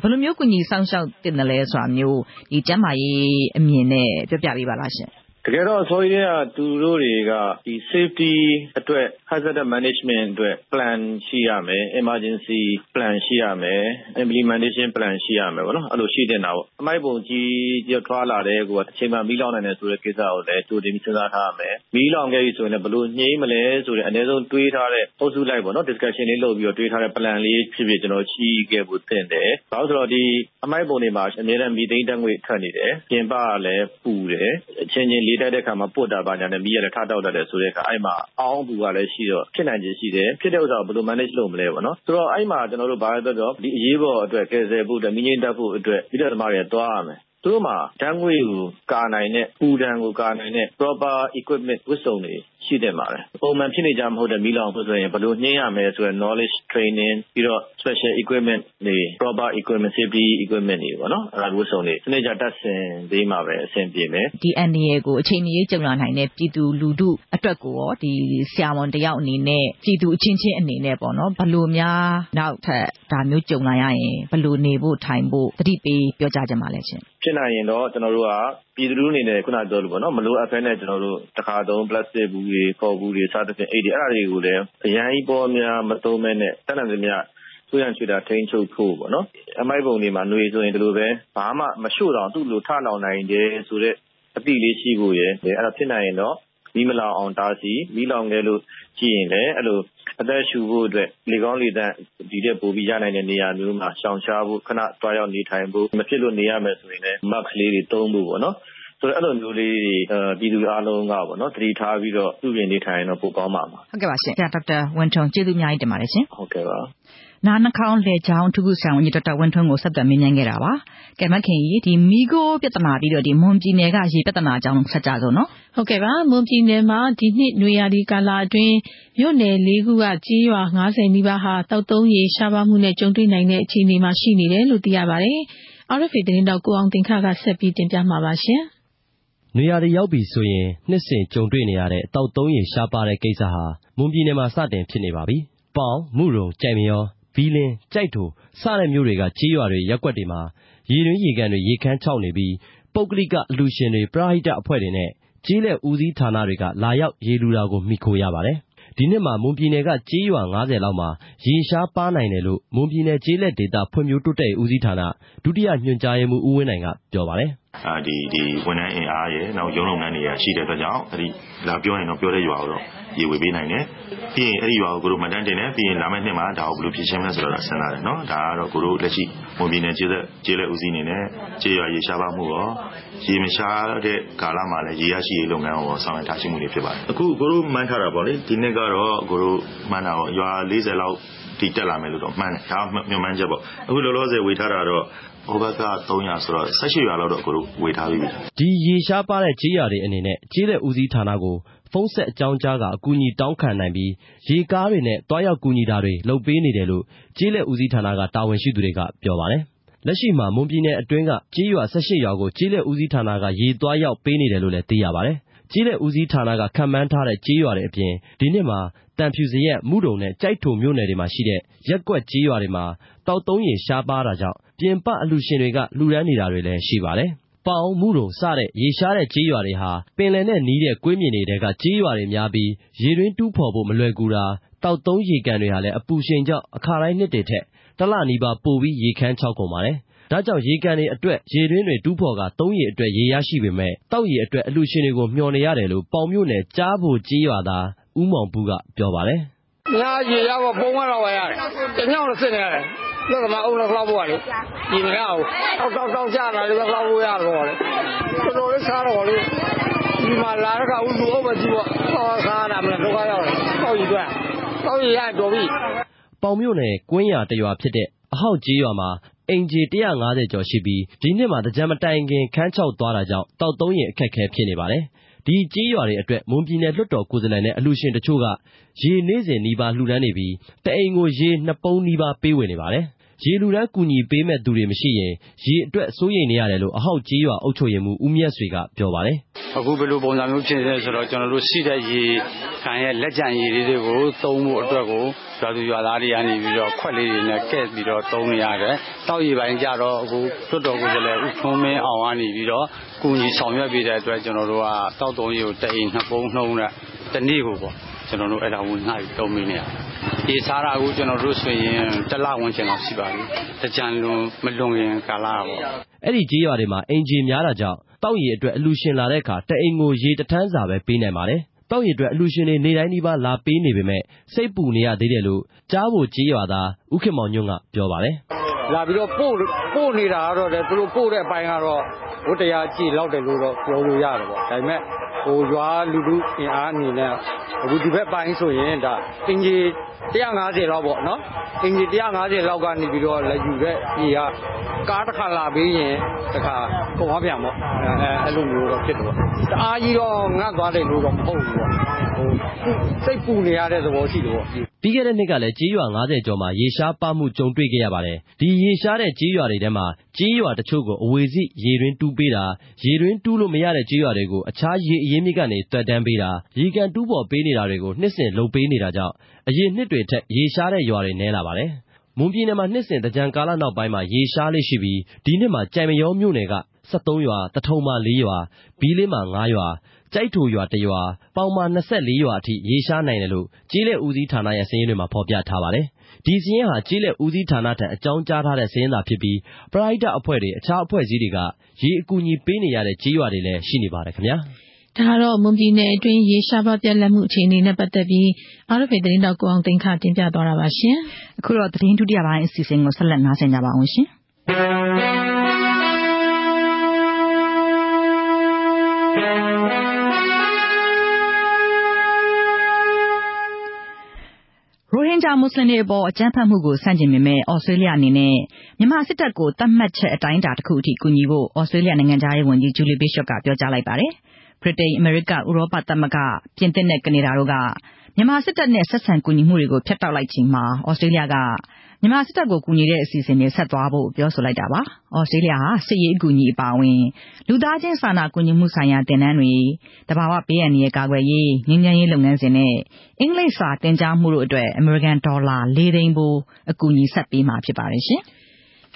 ဘယ်လိုမျိုး ကူညီစောင့်ရှောက်သင့်သလဲဆိုတာမျိုး ကျန်းမာရေးအမြင်နဲ့ ပြောပြပေးပါလားရှင့် တကယ်တော့ အစိုးရကသူတို့တွေက Safety အတွက် Hazard Management အတွက် Plan ရှိရမယ်။ Emergency Plan ရှိရမယ်။ Implementation Plan ရှိရမယ်။အဲဒီလိုရှိသင့်တာပေါ့။အမှိုက်ပုံကြီးထွားလာတယ်။တချိန်မှာ မီးလောင်နိုင်တယ်ဆိုတဲ့ ကိစ္စကိုလည်း ကြိုတင်ပြီး စဉ်းစားထားရမယ်။မီးလောင်ခဲ့ပြီဆိုရင်လည်း ဘယ်လိုငြှိမ်းမလဲဆိုတဲ့ အနည်းဆုံးတွေးထားတဲ့ အုပ်စုလိုက် Discussion လေးလုပ်ပြီးတော့ တွေးထားတဲ့ Plan လေးဖြစ်ဖြစ် ရှိခဲ့ဖို့သင့်တယ်။ဘာဖြစ်လို့လဲဆိုတော့ အမှိုက်ပုံတွေမှာ အမြဲတမ်း Methane ဓါတ်ငွေ့ထွက်နေတယ်။ပြင်ပကလည်း ပူတယ်။အချင်းချင်း လေတိုက်တဲ့အခါမှာ ပွတ်တာနဲ့ မီးကလည်း ထတောက်တတ်တယ်ဆိုတဲ့အခါ အဲဒီမှာ အောင်းအပူကလည်းရှိတော့ ဖြစ်နိုင်ခြေရှိတယ်။ဖြစ်တဲ့ဥစ္စာကို ဘယ်လို Manage လုပ်မလဲပေါ့။ဆိုတော့ အဲဒီမှာ ကျနော်တို့ ဘာပဲပြောပြောအရေးပေါ်အတွက် ကယ်ဆယ်ဖို့အတွက် မီးငြှိမ်းသတ်ဖို့အတွက် မီးသတ်သမားတွေက သွားရမယ်။သူတို့မှာ ဓါတ်ငွေ့ကို ကာနိုင်တဲ့၊အပူဒဏ်ကို ကာနိုင်တဲ့ Proper Equipment ဝတ်စုံတွေ ရှိသင့်ပါတယ်။ပုံမှန်ဖြစ်နေကျမဟုတ်တဲ့ မီးလောင်ဘူးဆိုရင် ဘယ်လိုငြှိမ်းရမယ်ဆိုတဲ့ Knowledge Training ပြီးတော့ Special Equipment တွေ Proper Equipment Safety Equipment တွေဝတ်စုံတွေ စနစ်တကျတပ်ဆင်ပေးမှပဲ အဆင်ပြေမယ်။ဒီအန္တရာယ်ကို အချိန်မရွေးကြုံလာနိုင်တဲ့ ပြည်သူလူထုအတွက်ကိုရော ဆရာဝန်တယောက်အနေနဲ့ ပြည်သူအချင်းချင်းအနေနဲ့ဘယ်လိုများ နောက်ထပ် ဒါမျိုးကြုံလာရရင် ဘယ်လိုနေဖို့ထိုင်ဖို့ သတိပေးပြောကြားချင်ပါလဲရှင့်။ဖြစ်နိုင်ရင်တော့ ကျနော်တို့က ပြည်သူလူထုအနေနဲ့ ခုနပြောသလိုမလိုအပ်ဘဲနဲ့တခါသုံး ပလတ်စတစ်ဘူးတွေ၊ကော်ဘူးတွေ စသဖြင့်အဲဒါတွေကိုလည်း အရမ်းကြီးပေါများ မသုံးဘဲနဲ့ တတ်နိုင်သမျှ ခြွင်းတာ ချွေတာ ထိန်းချုပ်ဖို့ပေါ့နော်။အမှိုက်ပုံတွေမှာ နွေဆိုရင် ဒီလိုပဲ ဘာမှမရှို့တောင် သူ့လိုထလောင်နိုင်တယ်ဆိုတဲ့ အသိလေးရှိဖို့ရယ်အဲဒါဖြစ်နိုင်ရင်တော့ မီးမလောင်အောင် တားဆီး၊မီးလောင်ခဲ့လို့ရှိရင်လည်း အဲလို အသက်ရှူဖို့အတွက် လေကောင်းလေသန့် ဒီထက်ပိုပြီးရနိုင်တဲ့ နေရာမျိုးမှာ ရှောင်ရှားဖို့ ခဏသွားရောက်နေထိုင်ဖို့ မဖြစ်လို့ နေရမယ်ဆိုရင်လည်း Mask လေးတွေ သုံးဖို့ပေါ့နော်။ ဆိုတော့ အဲလိုမျိုးလေးတွေ ပြည်သူအားလုံးက သတိထားပြီးတော့ ပြုပြင်နေထိုင်ရင်တော့ ပိုကောင်းမှာပါ။ဟုတ်ကဲ့ပါရှင့်။ဆရာ ဒေါက်တာဝင်းထွန်း ကျေးဇူးအများကြီးတင်ပါတယ်ရှင်။ဟုတ်ကဲ့ပါ နား နှာခေါင်း လည်ချောင်း အထူးကုဆရာဝန်ကြီး ဒေါက်တာဝင်းထွန်းကို ဆက်သွယ်မေးမြန်းခဲ့တာပါ။ကဲမခင်ကြီးမီးခိုးပြဿနာပြီးတော့ မွန်ပြည်နယ်က ရေပြဿနာအကြောင်း ဆက်ကြစို့နော်။ဟုတ်ကဲ့ပါ။မွန်ပြည်နယ်မှာ ဒီနှစ်နွေရာသီကာလအတွင်း မြို့နယ် လေးခုက ကျေးရွာ ၅၀ နီးပါးဟာ သောက်သုံးရေ ရှားပါးမှုနဲ့ ကြုံတွေ့နိုင်တဲ့ အခြေအနေမှာ ရှိနေတယ်လို့ သိရပါတယ်။ RFA သတင်းထောက် ကိုအောင်သင်ခက ဆက်ပြီးတင်ပြမှာပါ။ နွေရာသီရောက်ပြီဆိုရင် နှစ်စဉ်ကြုံတွေ့နေရတဲ့ သောက်သုံးရေရှားပါးတဲ့ကိစ္စဟာ မွန်ပြည်နယ်မှာ စတင်ဖြစ်နေပါပြီ။ပေါင်၊မုရုံ၊ကျိုက်မရော၊ဘီးလင်း၊ကျိုက်ထို စတဲ့မြို့တွေက ကျေးရွာတွေ ရပ်ကွက်တွေမှာ ရေတွင်း ရေကန်တွေ ရေခမ်းခြောက်နေပြီး ပုဂ္ဂလိကအလှူရှင်တွေ၊ပရဟိတအဖွဲ့တွေနဲ့ ကျေးလက်ဦးစီးဌာနတွေက လာရောက် ရေလှူတာကို မှီခိုရပါတယ်။ ဒီနှစ်မှာ မွန်ပြည်နယ်က ကျေးရွာ ၅၀ လောက်မှာ ရေရှားပါးနိုင်တယ်လို့ မွန်ပြည်နယ် ကျေးလက်ဒေသ ဖွံ့ဖြိုးတိုးတက်ရေးဦးစီးဌာန ဒုတိယညွှန်ကြားရေးမှူး ဦးဝင်းနိုင်က ပြောပါတယ်။ဒီဝန်ထမ်းအင်အားရယ် နောက် ရုံးလုပ်ငန်းတွေက ရှိတဲ့အတွက်ကြောင့်လာပြောရင်တော့ ပြောတဲ့ရွာကိုတော့ ရေဝေပေးနိုင်တယ်။ပြီးရင်အဲဒီရွာကိုမှတ်တမ်းတင်တယ်။ပြီးရင်လာမယ့်နှစ်မှာဒါကိုဘယ်လိုဖြေရှင်းမလဲဆိုတာစဉ်းစားတယ်။ဒါကတော့လက်ရှိမွန်ပြည်နယ်ကျေးလက်ဦးစီးအနေနဲ့ကျေးရွာရေရှားပါးမှုရော၊ရေမရှားတဲ့ကာလမှာလည်းရေရရှိရေးလုပ်ငန်းကိုဆောင်ရွက်ထားရှိမှုတွေဖြစ်ပါတယ်။အခုအကိုတို့မှန်းထားတာပေါ့လေဒီနှစ်ကတော့အကိုတို့မှန်းတာပေါ့ရွာ၄၀လောက်အထိတက်လာမယ်လို့တော့မှန်းတယ်။ဒါကမျှော်မှန်းချက်ပေါ့။အခုလောလောဆယ်ဝေထားတာတော့ဟိုဘက်က၃၀၀ဆိုတော့၁၈ရွာလောက်တော့အကိုတို့ဝေထားပြီးပြီ။ဒီရေရှားပါးတဲ့ကျေးရွာတွေအနေနဲ့ကျေးလက်ဦးစီးဌာနကိုဖုန်းဆက်အကြောင်းကြားကာ အကူအညီတောင်းခံနိုင်ပြီး ရေကားတွေနဲ့ သွားရောက်ကူညီတာတွေ လုပ်ပေးနေတယ်လို့ ကျေးလက်ဦးစီးဌာနက တာဝန်ရှိသူတွေက ပြောပါတယ်။လက်ရှိမှာ မွန်ပြည်နယ်အတွင်းက ကျေးရွာ ၁၈ ရွာကို ကျေးလက်ဦးစီးဌာနက ရေသွားရောက်ပေးနေတယ်လို့လည်း သိရပါတယ်။ကျေးလက်ဦးစီးဌာနက ခန့်မှန်းထားတဲ့ ကျေးရွာတွေအပြင် ဒီနှစ်မှာ သံဖြူဇရပ်၊မုဒုံနဲ့ ကျိုက်ထိုမြို့နယ်တွေမှာရှိတဲ့ ရပ်ကွက်ကျေးရွာတွေမှာ သောက်သုံးရေ ရှားပါးတာကြောင့် ပြင်ပအလှူရှင်တွေက လှူဒါန်းနေတာတွေလည်း ရှိပါတယ်။ ပေါင်၊မုဒုံ စတဲ့ ရေရှားတဲ့ကျေးရွာတွေဟာ ပင်လယ်နဲ့နီးတဲ့ ကွေးမြေတွေထဲက ကျေးရွာတွေများပြီး ရေတွင်းတူးဖော်ဖို့ မလွယ်ကူတာ၊သောက်သုံးရေကန်တွေဟာလည်း အပူရှိန်ကြောင့် အခါတိုင်းနှစ်တွေထက် တစ်လနီးပါး ပိုပြီး ရေခမ်းခြောက်ကုန်ပါတယ်။ဒါကြောင့် ရေကန်တွေအတွက် ရေတွင်းတွေတူးဖော်ကာ သုံးရေအတွက် ရေရရှိပေမယ့် သောက်ရေအတွက် အလှူရှင်တွေကို မျှော်နေရတယ်လို့ ပေါင်မြို့နယ် ကျားဖိုကျေးရွာသား ဦးမောင်ဖူးကပြောပါတယ်။“ ညရေရဖို့ပုံမှန်လောက်ပဲရတယ်။တညလုံးစစ်နေရတယ်။ပြဿနာအုန်းလည်းလှောက်ဖို့ကလေရေမရဘူး။တောက်တောက်ကျတာလေးပဲလှောက်လို့ရတယ်ပေါ့လေ။တော်တော်လေးရှားတော့လေဒီမှာလာတဲ့အခါလူအုပ်ပဲကြည့်ပေါ့။သောက်စားရတာမဒုက္ခရောက်တယ်။သောက်ရေအတွက်။သောက်ရေရရင်တော်ပြီ။”ပေါင်မြို့နယ်ကွင်းရွာတစ်ရွာဖြစ်တဲ့အဟောက်ကျေးရွာမှာအိမ်ခြေ၁၅၀ကျော်ရှိပြီးဒီနှစ်မှာသင်္ကြန်မတိုင်ခင်ခမ်းခြောက်သွားတာကြောင့်သောက်သုံးရေအခက်အခဲဖြစ်နေပါတယ်။ ဒီကျေးရွာတွေအတွက် မွန်ပြည်နယ်လွှတ်တော်ကိုယ်စားလှယ်နဲ့ အလှူရှင်တချို့က ရေနေ့စဉ်နီးပါးလှူဒါန်းနေပြီး တစ်အိမ်ကို ရေ နှစ်ပုံးနီးပါး ပေးဝေနေပါတယ်။ ရေလှူဒါန်းကူညီပေးမယ့်သူတွေမရှိရင် ရေအတွက်စိုးရိမ်နေရတယ်လို့ အဟောက်ကျေးရွာအုပ်ချုပ်ရေးမှူး ဦးမြတ်ဆွေက ပြောပါတယ်။“အခုဘယ်လိုပုံစံမျိုးဖြစ်နေလဲဆိုတော့ ကျနော်တို့ရှိတဲ့ရေကန်ရဲ့ လက်ကျန်ရေလေးတွေကို သုံးဖို့အတွက်ကို ရွာသူရွာသားတွေကနေပြီးတော့ ခွက်လေးတွေနဲ့ကဲ့ပြီးတော့ သုံးနေရတယ်။သောက်ရေပိုင်းကျတော့ အခုလွှတ်တော်ကိုယ်စားလှယ် ဦးထွန်းမင်းအောင်ကနေပြီးတော့ ကူညီဆောင်ရွက်ပေးတဲ့အတွက် ကျနော်တို့က သောက်သုံးရေကို တအိမ် နှစ်ပုံးနှုန်းနဲ့ တနေ့ကိုပေါ့ ကျနော်တို့အဲဒါကိုဝေငှပြီးသုံးပေးနေရတယ်။ရေထားတာအခုကျနော်တို့ဆိုရင်တစ်လဝန်းကျင်လောက်ရှိပါပြီ။သင်္ကြန်မလွန်ခင်ကာလကပေါ့။”အဲဒီကျေးရွာတွေမှာအိမ်ခြေများတာကြောင့်သောက်ရေအတွက်အလှူရှင်လာတဲ့အခါတစ်အိမ်ကိုရေတစ်ထန်းစာပဲပေးနိုင်ပါတယ်။သောက်ရေအတွက်အလှူရှင်တွေနေ့တိုင်းနီးပါးလာပေးနေပေမယ့်စိတ်ပူနေရသေးတယ်လို့ကျားဘိုကျေးရွာသားဦးခင်မောင်ညွန့်ကပြောပါတယ်။“လာပြီးတော့ပို့နေတာကတော့သူတို့ပို့တဲ့အပိုင်းကတော့ဝတ္တရားကျေလောက်တယ်လို့တော့ပြောလို့ရတယ်ပေါ့။ဒါပေမ ယ့်ရွာကလူထုအင်အားအနေနဲ့အခုဒီဘက်ပိုင်းဆိုရင်အိမ်ခြေ၁၅၀လောက်ပေါ့နော်။အိမ်ခြေ၁၅၀လောက်ကနေပြီးတော့လာယူတဲ့ရေကကားတစ်ခါလာပေးရင်တစ်ခါကုန်သွားပြန်ပေါ့။အဲလိုမျိုးတော့ဖြစ်တယ်ပေါ့။တအားကြီးတော့ငတ်သွားတယ်လို့တော့မဟုတ်ဘူးပေါ့။စိတ်ပူနေရတဲ့သဘောရှိတယ်ပေါ့။”ပြီးခဲ့တဲ့နှစ်ကလည်းကျေးရွာ၅၀ကျော်မှာရေရှားပါးမှုကြုံတွေ့ခဲ့ရပါတယ်။ဒီရေရှားတဲ့ကျေးရွာတွေထဲမှာကျေးရွာတချို့ကိုအဝေစိရေတွင်းတူးပေးတာ၊ရေတွင်းတူးလို့မရတဲ့ကျေးရွာတွေကိုအခြားရေအရင်းမြစ်ကနေ သွယ်တန်းပေးတာ၊ရေကန်တူးဖော်ပေးနေတာတွေကို နှစ်စဉ်လုပ်ပေးနေတာကြောင့် အရင်နှစ်တွေထက် ရေရှားတဲ့ရွာတွေ နည်းလာပါတယ်။မွန်ပြည်နယ်မှာ နှစ်စဉ် သင်္ကြန်ကာလနောက်ပိုင်းမှာ ရေရှားလေ့ရှိပြီး ဒီနှစ်မှာ ကျိုက်မရောမြို့နယ်က ၁၃ ရွာ၊သထုံမှာ ၄ ရွာ၊ဘီးလင်းမှာ ၅ ရွာ၊ကျိုက်ထိုရွာ ၁ ရွာ၊ပေါင်မှာ ၂၄ ရွာအထိ ရေရှားနိုင်တယ်လို့ ကျေးလက်ဦးစီးဌာနရဲ့ စာရင်းတွေမှာ ဖော်ပြထားပါတယ်။ဒီစာရင်းဟာ ကျေးလက်ဦးစီးဌာနထံ အကြောင်းကြားထားတဲ့ စာရင်းသာဖြစ်ပြီး ပရဟိတအဖွဲ့တွေ၊အခြားအဖွဲ့အစည်းတွေက ရေအကူအညီပေးနေရတဲ့ ကျေးရွာတွေလည်း ရှိနေပါတယ်ခင်ဗျာ။ ဒါကတော့ မွန်ပြည်နယ်အတွင်း ရေရှားပါးပြတ်လပ်မှု အခြေအနေနဲ့ပတ်သက်ပြီး RFA သတင်းထောက် ကိုအောင်သိန်းက တင်ပြသွားတာပါ။အခုတော့ သတင်းဒုတိယပိုင်းအစီအစဉ်ကို ဆက်လက်နားဆင်ကြပါဦးရှင်။ရိုဟင်ဂျာမွတ်စလင်တွေအပေါ် အကြမ်းဖက်မှုကို ဆန့်ကျင်ပေမယ့် သြစတြေးလျအနေနဲ့ မြန်မာစစ်တပ်ကို သတ်မှတ်ချက် အတိုင်းအတာတစ်ခုအထိ ကူညီဖို့ သြစတြေးလျနိုင်ငံခြားရေးဝန်ကြီး Julie Bishop က ပြောကြားလိုက်ပါတယ်။ ဗြိတိန်၊အမေရိက၊ဥရောပသမဂ္ဂ၊ပြင်သစ်နဲ့ ကနေဒါတို့က မြန်မာစစ်တပ်နဲ့ ဆက်ဆံကူညီမှုတွေကို ဖြတ်တောက်လိုက်ချိန်မှာ သြစတြေးလျက မြန်မာစစ်တပ်ကို ကူညီတဲ့အစီအစဉ်တွေ ဆက်သွားဖို့ ပြောဆိုလိုက်တာပါ။သြစတြေးလျဟာ စစ်ရေးအကူအညီအပါအဝင် လူသားချင်းစာနာကူညီမှုဆိုင်ရာ သင်တန်းတွေ၊သဘာဝဘေးအန္တရာယ် ကာကွယ်ရေး၊ငြိမ်းချမ်းရေးလုပ်ငန်းစဉ်နဲ့ အင်္ဂလိပ်စာသင်ကြားမှုတို့အတွက် အမေရိကန်ဒေါ်လာ၄သိန်းဖိုး အကူအညီ ဆက်ပေးမှာဖြစ်ပါတယ်။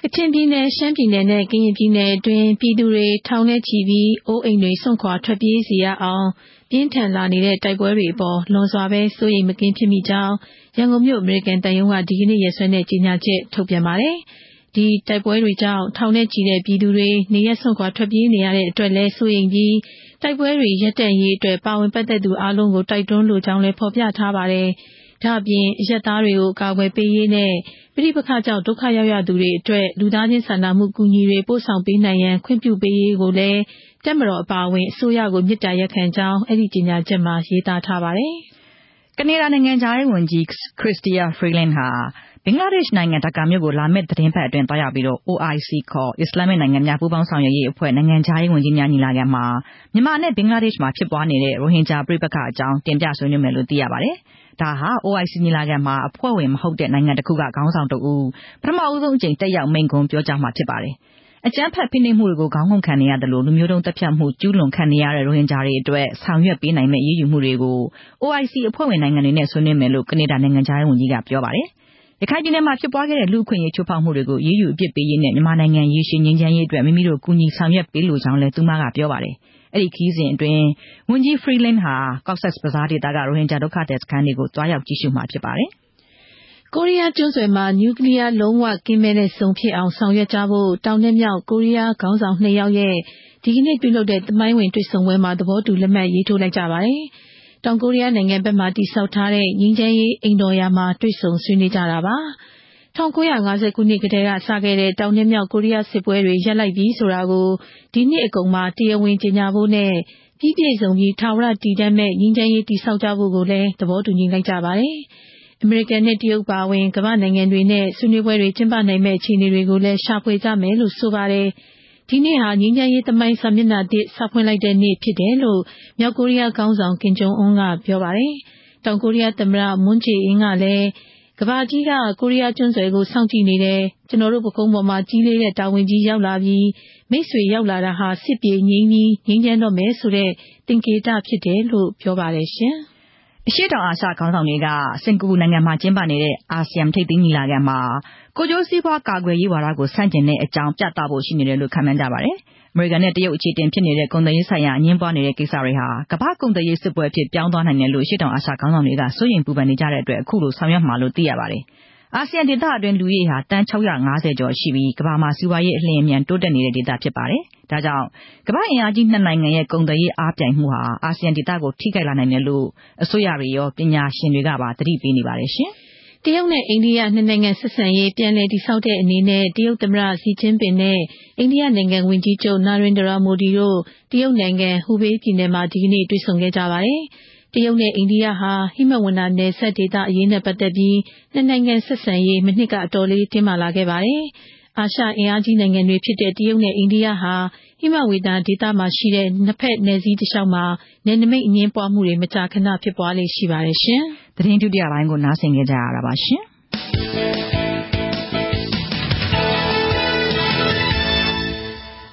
ကချင်ပြည်နယ်၊ရှမ်းပြည်နယ်နဲ့ ကရင်ပြည်နယ်အတွင်း ပြည်သူတွေ ထောင်နဲ့ချီပြီး အိုးအိမ်တွေ စွန့်ခွာ ထွက်ပြေးစေရအောင် ပြင်းထန်လာနေတဲ့ တိုက်ပွဲတွေအပေါ် လွန်စွာစိုးရိမ်မကင်းဖြစ်မိကြောင်း ရန်ကုန်မြို့ အမေရိကန်သံရုံးက ဒီကနေ့ရက်စွဲနဲ့ ကြေညာချက် ထုတ်ပြန်ပါတယ်။ဒီတိုက်ပွဲတွေကြောင့် ထောင်နဲ့ချီတဲ့ ပြည်သူတွေ နေရပ်စွန့်ခွာ ထွက်ပြေးနေရတဲ့အတွက်လည်း စိုးရိမ်ပြီး တိုက်ပွဲတွေ ရပ်တန့်ရေးအတွက် ပါဝင်ပတ်သက်သူအားလုံးကို တိုက်တွန်းလိုကြောင်းလည်း ဖော်ပြထားပါတယ်။ ဒါ့အပြင် အရပ်သားတွေကို အကာအကွယ်ပေးရေးနဲ့ ပဋိပက္ခကြောင့် ဒုက္ခရောက်ရသူတွေအတွက် လူသားချင်းစာနာမှု အကူအညီတွေ ပို့ဆောင်ပေးနိုင်ရန် ခွင့်ပြုပေးရေးကိုလည်း တပ်မတော်အပါအဝင် အစိုးရကို မေတ္တာရပ်ခံကြောင်း အဲဒီကြေညာချက်မှာ ရေးသားထားပါတယ်။ကနေဒါနိုင်ငံခြားရေးဝန်ကြီး Chrystia Freeland ဟာ ဘင်္ဂလားဒေ့ရှ်နိုင်ငံ ဒါကာမြို့ကို လာမယ့်သီတင်းပတ်အတွင်း သွားရောက်ပြီး OIC ခေါ် အစ္စလာမ်နိုင်ငံများ ပူးပေါင်းဆောင်ရွက်ရေးအဖွဲ့ နိုင်ငံခြားရေးဝန်ကြီးများ ညီလာခံမှာ မြန်မာနဲ့ ဘင်္ဂလားဒေ့ရှ်မှာ ဖြစ်ပွားနေတဲ့ ရိုဟင်ဂျာပဋိပက္ခအကြောင်း တင်ပြဆွေးနွေးမယ်လို့ သိရပါတယ်။ဒါဟာ OIC ညီလာခံမှာ အဖွဲ့ဝင်မဟုတ်တဲ့ နိုင်ငံတစ်ခုက ခေါင်းဆောင်တစ်ဦး ပထမဆုံးအကြိမ် တက်ရောက် မိန့်ခွန်းပြောကြားမှာ ဖြစ်ပါတယ်။အကြမ်းဖက် ဖိနှိပ်မှုတွေကို ခေါင်းငုံခံနေရသလို လူမျိုးတုံးသတ်ဖြတ်မှု ကျူးလွန်ခံနေရတဲ့ ရိုဟင်ဂျာတွေအတွက် ဆောင်ရွက်ပေးနိုင်မယ့် အရေးယူမှုတွေကို OIC အဖွဲ့ဝင်နိုင်ငံတွေနဲ့ ဆွေးနွေးမယ်လို့ ကနေဒါနိုင်ငံခြားရေးဝန်ကြီးက ပြောပါတယ်။ ရခိုင်ပြည်နယ်မှာ ဖြစ်ပွားခဲ့တဲ့ လူ့အခွင့်အရေး ချိုးဖောက်မှုတွေကို အရေးယူအပြစ်ပေးရေးနဲ့ မြန်မာနိုင်ငံ ရေရှည်ငြိမ်းချမ်းရေးအတွက် မိမိတို့ ကူညီဆောင်ရွက်ပေးလိုကြောင်းလည်း သူမက ပြောပါတယ်။အဲဒီခရီးစဉ်အတွင်း ဝန်ကြီး Freeland ဟာ Cox's Bazar ဒေသက ရိုဟင်ဂျာဒုက္ခသည်စခန်းတွေကို သွားရောက်ကြည့်ရှုမှာ ဖြစ်ပါတယ်။ကိုရီးယားကျွန်းဆွယ်မှာ နျူကလီးယား လုံးဝကင်းမဲ့တဲ့ဇုံဖြစ်အောင် ဆောင်ရွက်ကြဖို့ တောင်နဲ့မြောက် ကိုရီးယားခေါင်းဆောင်နှစ်ယောက်ရဲ့ ဒီကနေ့ပြုလုပ်တဲ့ သမိုင်းဝင်တွေ့ဆုံပွဲမှာ သဘောတူလက်မှတ်ရေးထိုးလိုက်ကြပါတယ်။ တောင်ကိုရီးယားနိုင်ငံဘက်မှာ တည်ဆောက်ထားတဲ့ ငြိမ်းချမ်းရေးအိမ်တော်ရာမှာ တွေ့ဆုံဆွေးနွေးကြတာပါ။၁၉၅၀ ခုနှစ်ကတည်းကစခဲ့တဲ့ တောင်နဲ့မြောက်ကိုရီးယားစစ်ပွဲတွေ ရပ်လိုက်ပြီဆိုတာကို ဒီနှစ်အကုန်မှာ တရားဝင်ကြေညာဖို့နဲ့ ပြီးပြည့်စုံပြီး ထာဝရတည်တံ့မယ့် ငြိမ်းချမ်းရေး တည်ဆောက်ကြဖို့ကိုလည်း သဘောတူညီလိုက်ကြပါတယ်။အမေရိကန်နဲ့ တရုတ်အပါအဝင် ကမ္ဘာ့နိုင်ငံတွေနဲ့ ဆွေးနွေးပွဲတွေ ကျင်းပနိုင်မယ့် အခြေအနေတွေကိုလည်း ရှာဖွေကြမယ်လို့ ဆိုပါတယ်။ ဒီနေ့ဟာ ငြိမ်းချမ်းရေးသမိုင်းစာမျက်နှာသစ် စဖွင့်လိုက်တဲ့နေ့ဖြစ်တယ်လို့ မြောက်ကိုရီးယားခေါင်းဆောင် ကင်ဂျုံအွန်းက ပြောပါတယ်။တောင်ကိုရီးယားသမ္မတ မွန်းဂျေအင်းကလည်းကကဘာကြီးက ကိုရီးယားကျွန်းဆွယ်ကို စောင့်ကြည့်နေတယ် ကျွန်တော်တို့ပကုံးပေါ်မှာ ကြီးလေးတဲ့တာဝန်ကြီးရောက်လာပြီးမိတ်ဆွေရောက်လာတာဟာ စစ်ပြေငြိမ်းပြီး ငြိမ်းချမ်းတော့မယ်ဆိုတဲ့တင်ကေတဖြစ်တယ်လို့ ပြောပါတယ်ရှင် အရှိတောင်အာရှခေါင်းဆောင်တွေက စင်ကာပူနိုင်ငံမှာကျင်းပနေတဲ့ အာဆီယံထိပ်သီးညီလာခံမှာ ကိုကျိုးစည်းပွားကာကွယ်ရေးဝါဒကို ဆန့်ကျင်တဲ့အကြောင်း ပြသဖို့ရှိနေတယ်လို့ ခန့်မှန်းကြပါတယ်။အမေရိကန်နဲ့ တရုတ်အခြေတင်ဖြစ်နေတဲ့ ကုန်သွယ်ရေးဆိုင်ရာ အငင်းပွားနေတဲ့ကိစ္စတွေဟာ ကမ္ဘာကုန်သွယ်ရေးစစ်ပွဲအဖြစ် ပြောင်းသွားနိုင်တယ်လို့ရှေ့တောင်အာရှခေါင်းဆောင်တွေက စိုးရိမ်ပူပန်နေကြတဲ့အတွက် အခုလို ဆောင်ရွက်မှာလို့ သိရပါတယ်။အာဆီယံဒေသအတွင်း လူဦးရေဟာ သန်း650ကျော်ရှိပြီး ကမ္ဘာမှာ စီးပွားရေးအလျင်အမြန် တိုးတက်နေတဲ့ဒေသဖြစ်ပါတယ်။ဒါကြောင့် ကမ္ဘာ့အင်အားကြီးနှစ်နိုင်ငံရဲ့ ကုန်သွယ်ရေးအားပြိုင်မှုဟာ အာဆီယံဒေသကို ထိခိုက်လာနိုင်တယ်လို့ အစိုးရတွေရော ပညာရှင်တွေကပါ သတိပေးနေပါတယ်ရှင်။ တရုတ်နဲ့ အိန္ဒိယ နှစ်နိုင်ငံဆက်ဆံရေး ပြန်လည်တည်ဆောက်တဲ့အနေနဲ့ တရုတ်သမ္မတစီကျင်းပင်နဲ့ အိန္ဒိယနိုင်ငံ ဝန်ကြီးချုပ်နာရင်ဒရာမိုဒီတို့ တရုတ်နိုင်ငံ ဟူဘေးပြည်နယ်မှာ ဒီကနေ့ တွေ့ဆုံခဲ့ကြပါတယ်။တရုတ်နဲ့ အိန္ဒိယဟာ ဟိမဝန္တာနယ်စပ်ဒေသအရေးနဲ့ပတ်သက်ပြီး နှစ်နိုင်ငံဆက်ဆံရေး မနှစ်က အတော်လေး တင်းမာလာခဲ့ပါတယ်။အာရှအင်အားကြီးနိုင်ငံတွေဖြစ်တဲ့ တရုတ်နဲ့ အိန္ဒိယဟာ ဟိမဝန္တာဒေသမှာရှိတဲ့ နှစ်ဖက်နယ်စည်းတစ်လျှောက်မှာ နယ်နိမိတ်အငြင်းပွားမှုတွေ မကြာခဏ ဖြစ်ပွားလေ့ရှိပါတယ်ရှင်။ သတင်းဒုတိယပိုင်းကို နားဆင်ကြကြရတာပါရှင်။